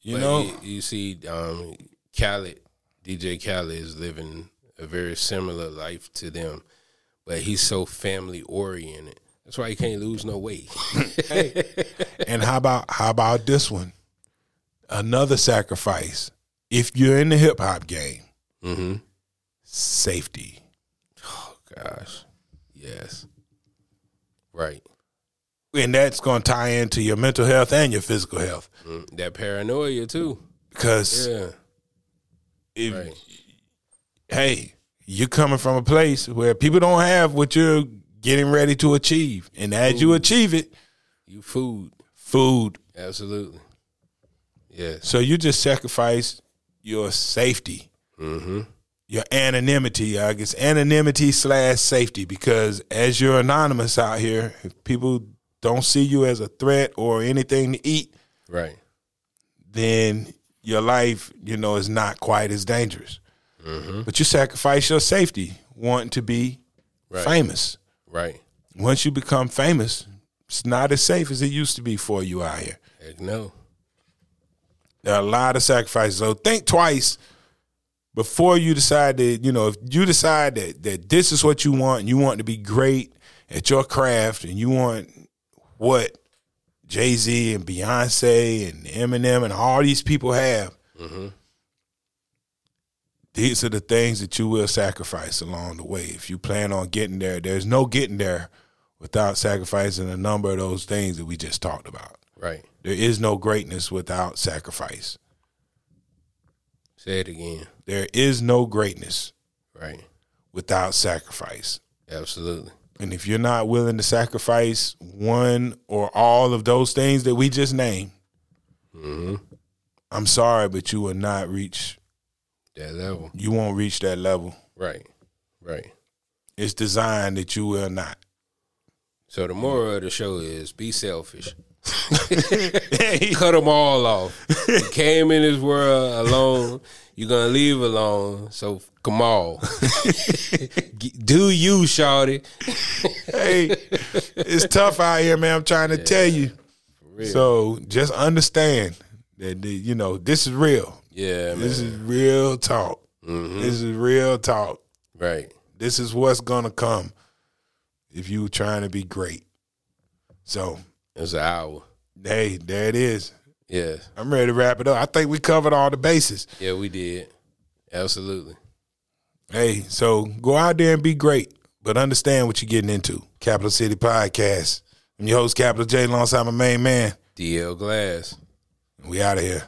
Speaker 1: You
Speaker 2: But
Speaker 1: know,
Speaker 2: you, you see, um, Khaled, DJ Khaled is living a very similar life to them, but he's so family oriented. That's why he can't lose no weight.
Speaker 1: and how about how about this one? Another sacrifice. If you're in the hip hop game,
Speaker 2: mm-hmm.
Speaker 1: safety.
Speaker 2: Gosh, yes, right.
Speaker 1: And that's going to tie into your mental health and your physical health.
Speaker 2: Mm, that paranoia too.
Speaker 1: Because
Speaker 2: Yeah,
Speaker 1: if,
Speaker 2: right.
Speaker 1: hey, you're coming from a place where people don't have what you're getting ready to achieve. And as you achieve it,
Speaker 2: You food,
Speaker 1: food.
Speaker 2: absolutely. Yeah.
Speaker 1: So you just sacrifice your safety.
Speaker 2: Mm-hmm.
Speaker 1: Your anonymity. I guess anonymity slash safety because as you're anonymous out here, if people don't see you as a threat or anything to eat,
Speaker 2: Right.
Speaker 1: then your life, you know, is not quite as dangerous. Mm-hmm. But you sacrifice your safety wanting to be
Speaker 2: Right.
Speaker 1: famous.
Speaker 2: Right.
Speaker 1: Once you become famous, it's not as safe as it used to be for you out here.
Speaker 2: Heck no.
Speaker 1: There are a lot of sacrifices. So think twice before you decide that, you know, if you decide that, that this is what you want and you want to be great at your craft and you want what Jay Z and Beyonce and Eminem and all these people have, mm-hmm. these are the things that you will sacrifice along the way. If you plan on getting there, there's no getting there without sacrificing a number of those things that we just talked about.
Speaker 2: Right.
Speaker 1: There is no greatness without sacrifice.
Speaker 2: Say it again.
Speaker 1: There is no greatness
Speaker 2: Right.
Speaker 1: without sacrifice.
Speaker 2: Absolutely.
Speaker 1: And if you're not willing to sacrifice one or all of those things that we just named,
Speaker 2: Mm-hmm.
Speaker 1: I'm sorry, but you will not reach,
Speaker 2: That level.
Speaker 1: you won't reach that level.
Speaker 2: Right. Right.
Speaker 1: It's designed that you will not.
Speaker 2: So the moral of the show is be selfish. Cut them all off. You came in this world alone. You're gonna leave alone. So come on, do you, Shawty?
Speaker 1: hey, it's tough out here, man. I'm trying to tell you. So just understand that the, you know this is real.
Speaker 2: Yeah, man.
Speaker 1: This is real talk. Mm-hmm. This is real talk.
Speaker 2: right.
Speaker 1: This is what's gonna come if you trying to be great. So
Speaker 2: It's an hour.
Speaker 1: hey, there it is.
Speaker 2: Yeah,
Speaker 1: I'm ready to wrap it up. I think we covered all the bases.
Speaker 2: yeah, we did. Absolutely.
Speaker 1: Hey, so go out there and be great, but understand what you're getting into. Capital City Podcast. I'm your host, Capital J, alongside my main man.
Speaker 2: DL Glass.
Speaker 1: We out of here.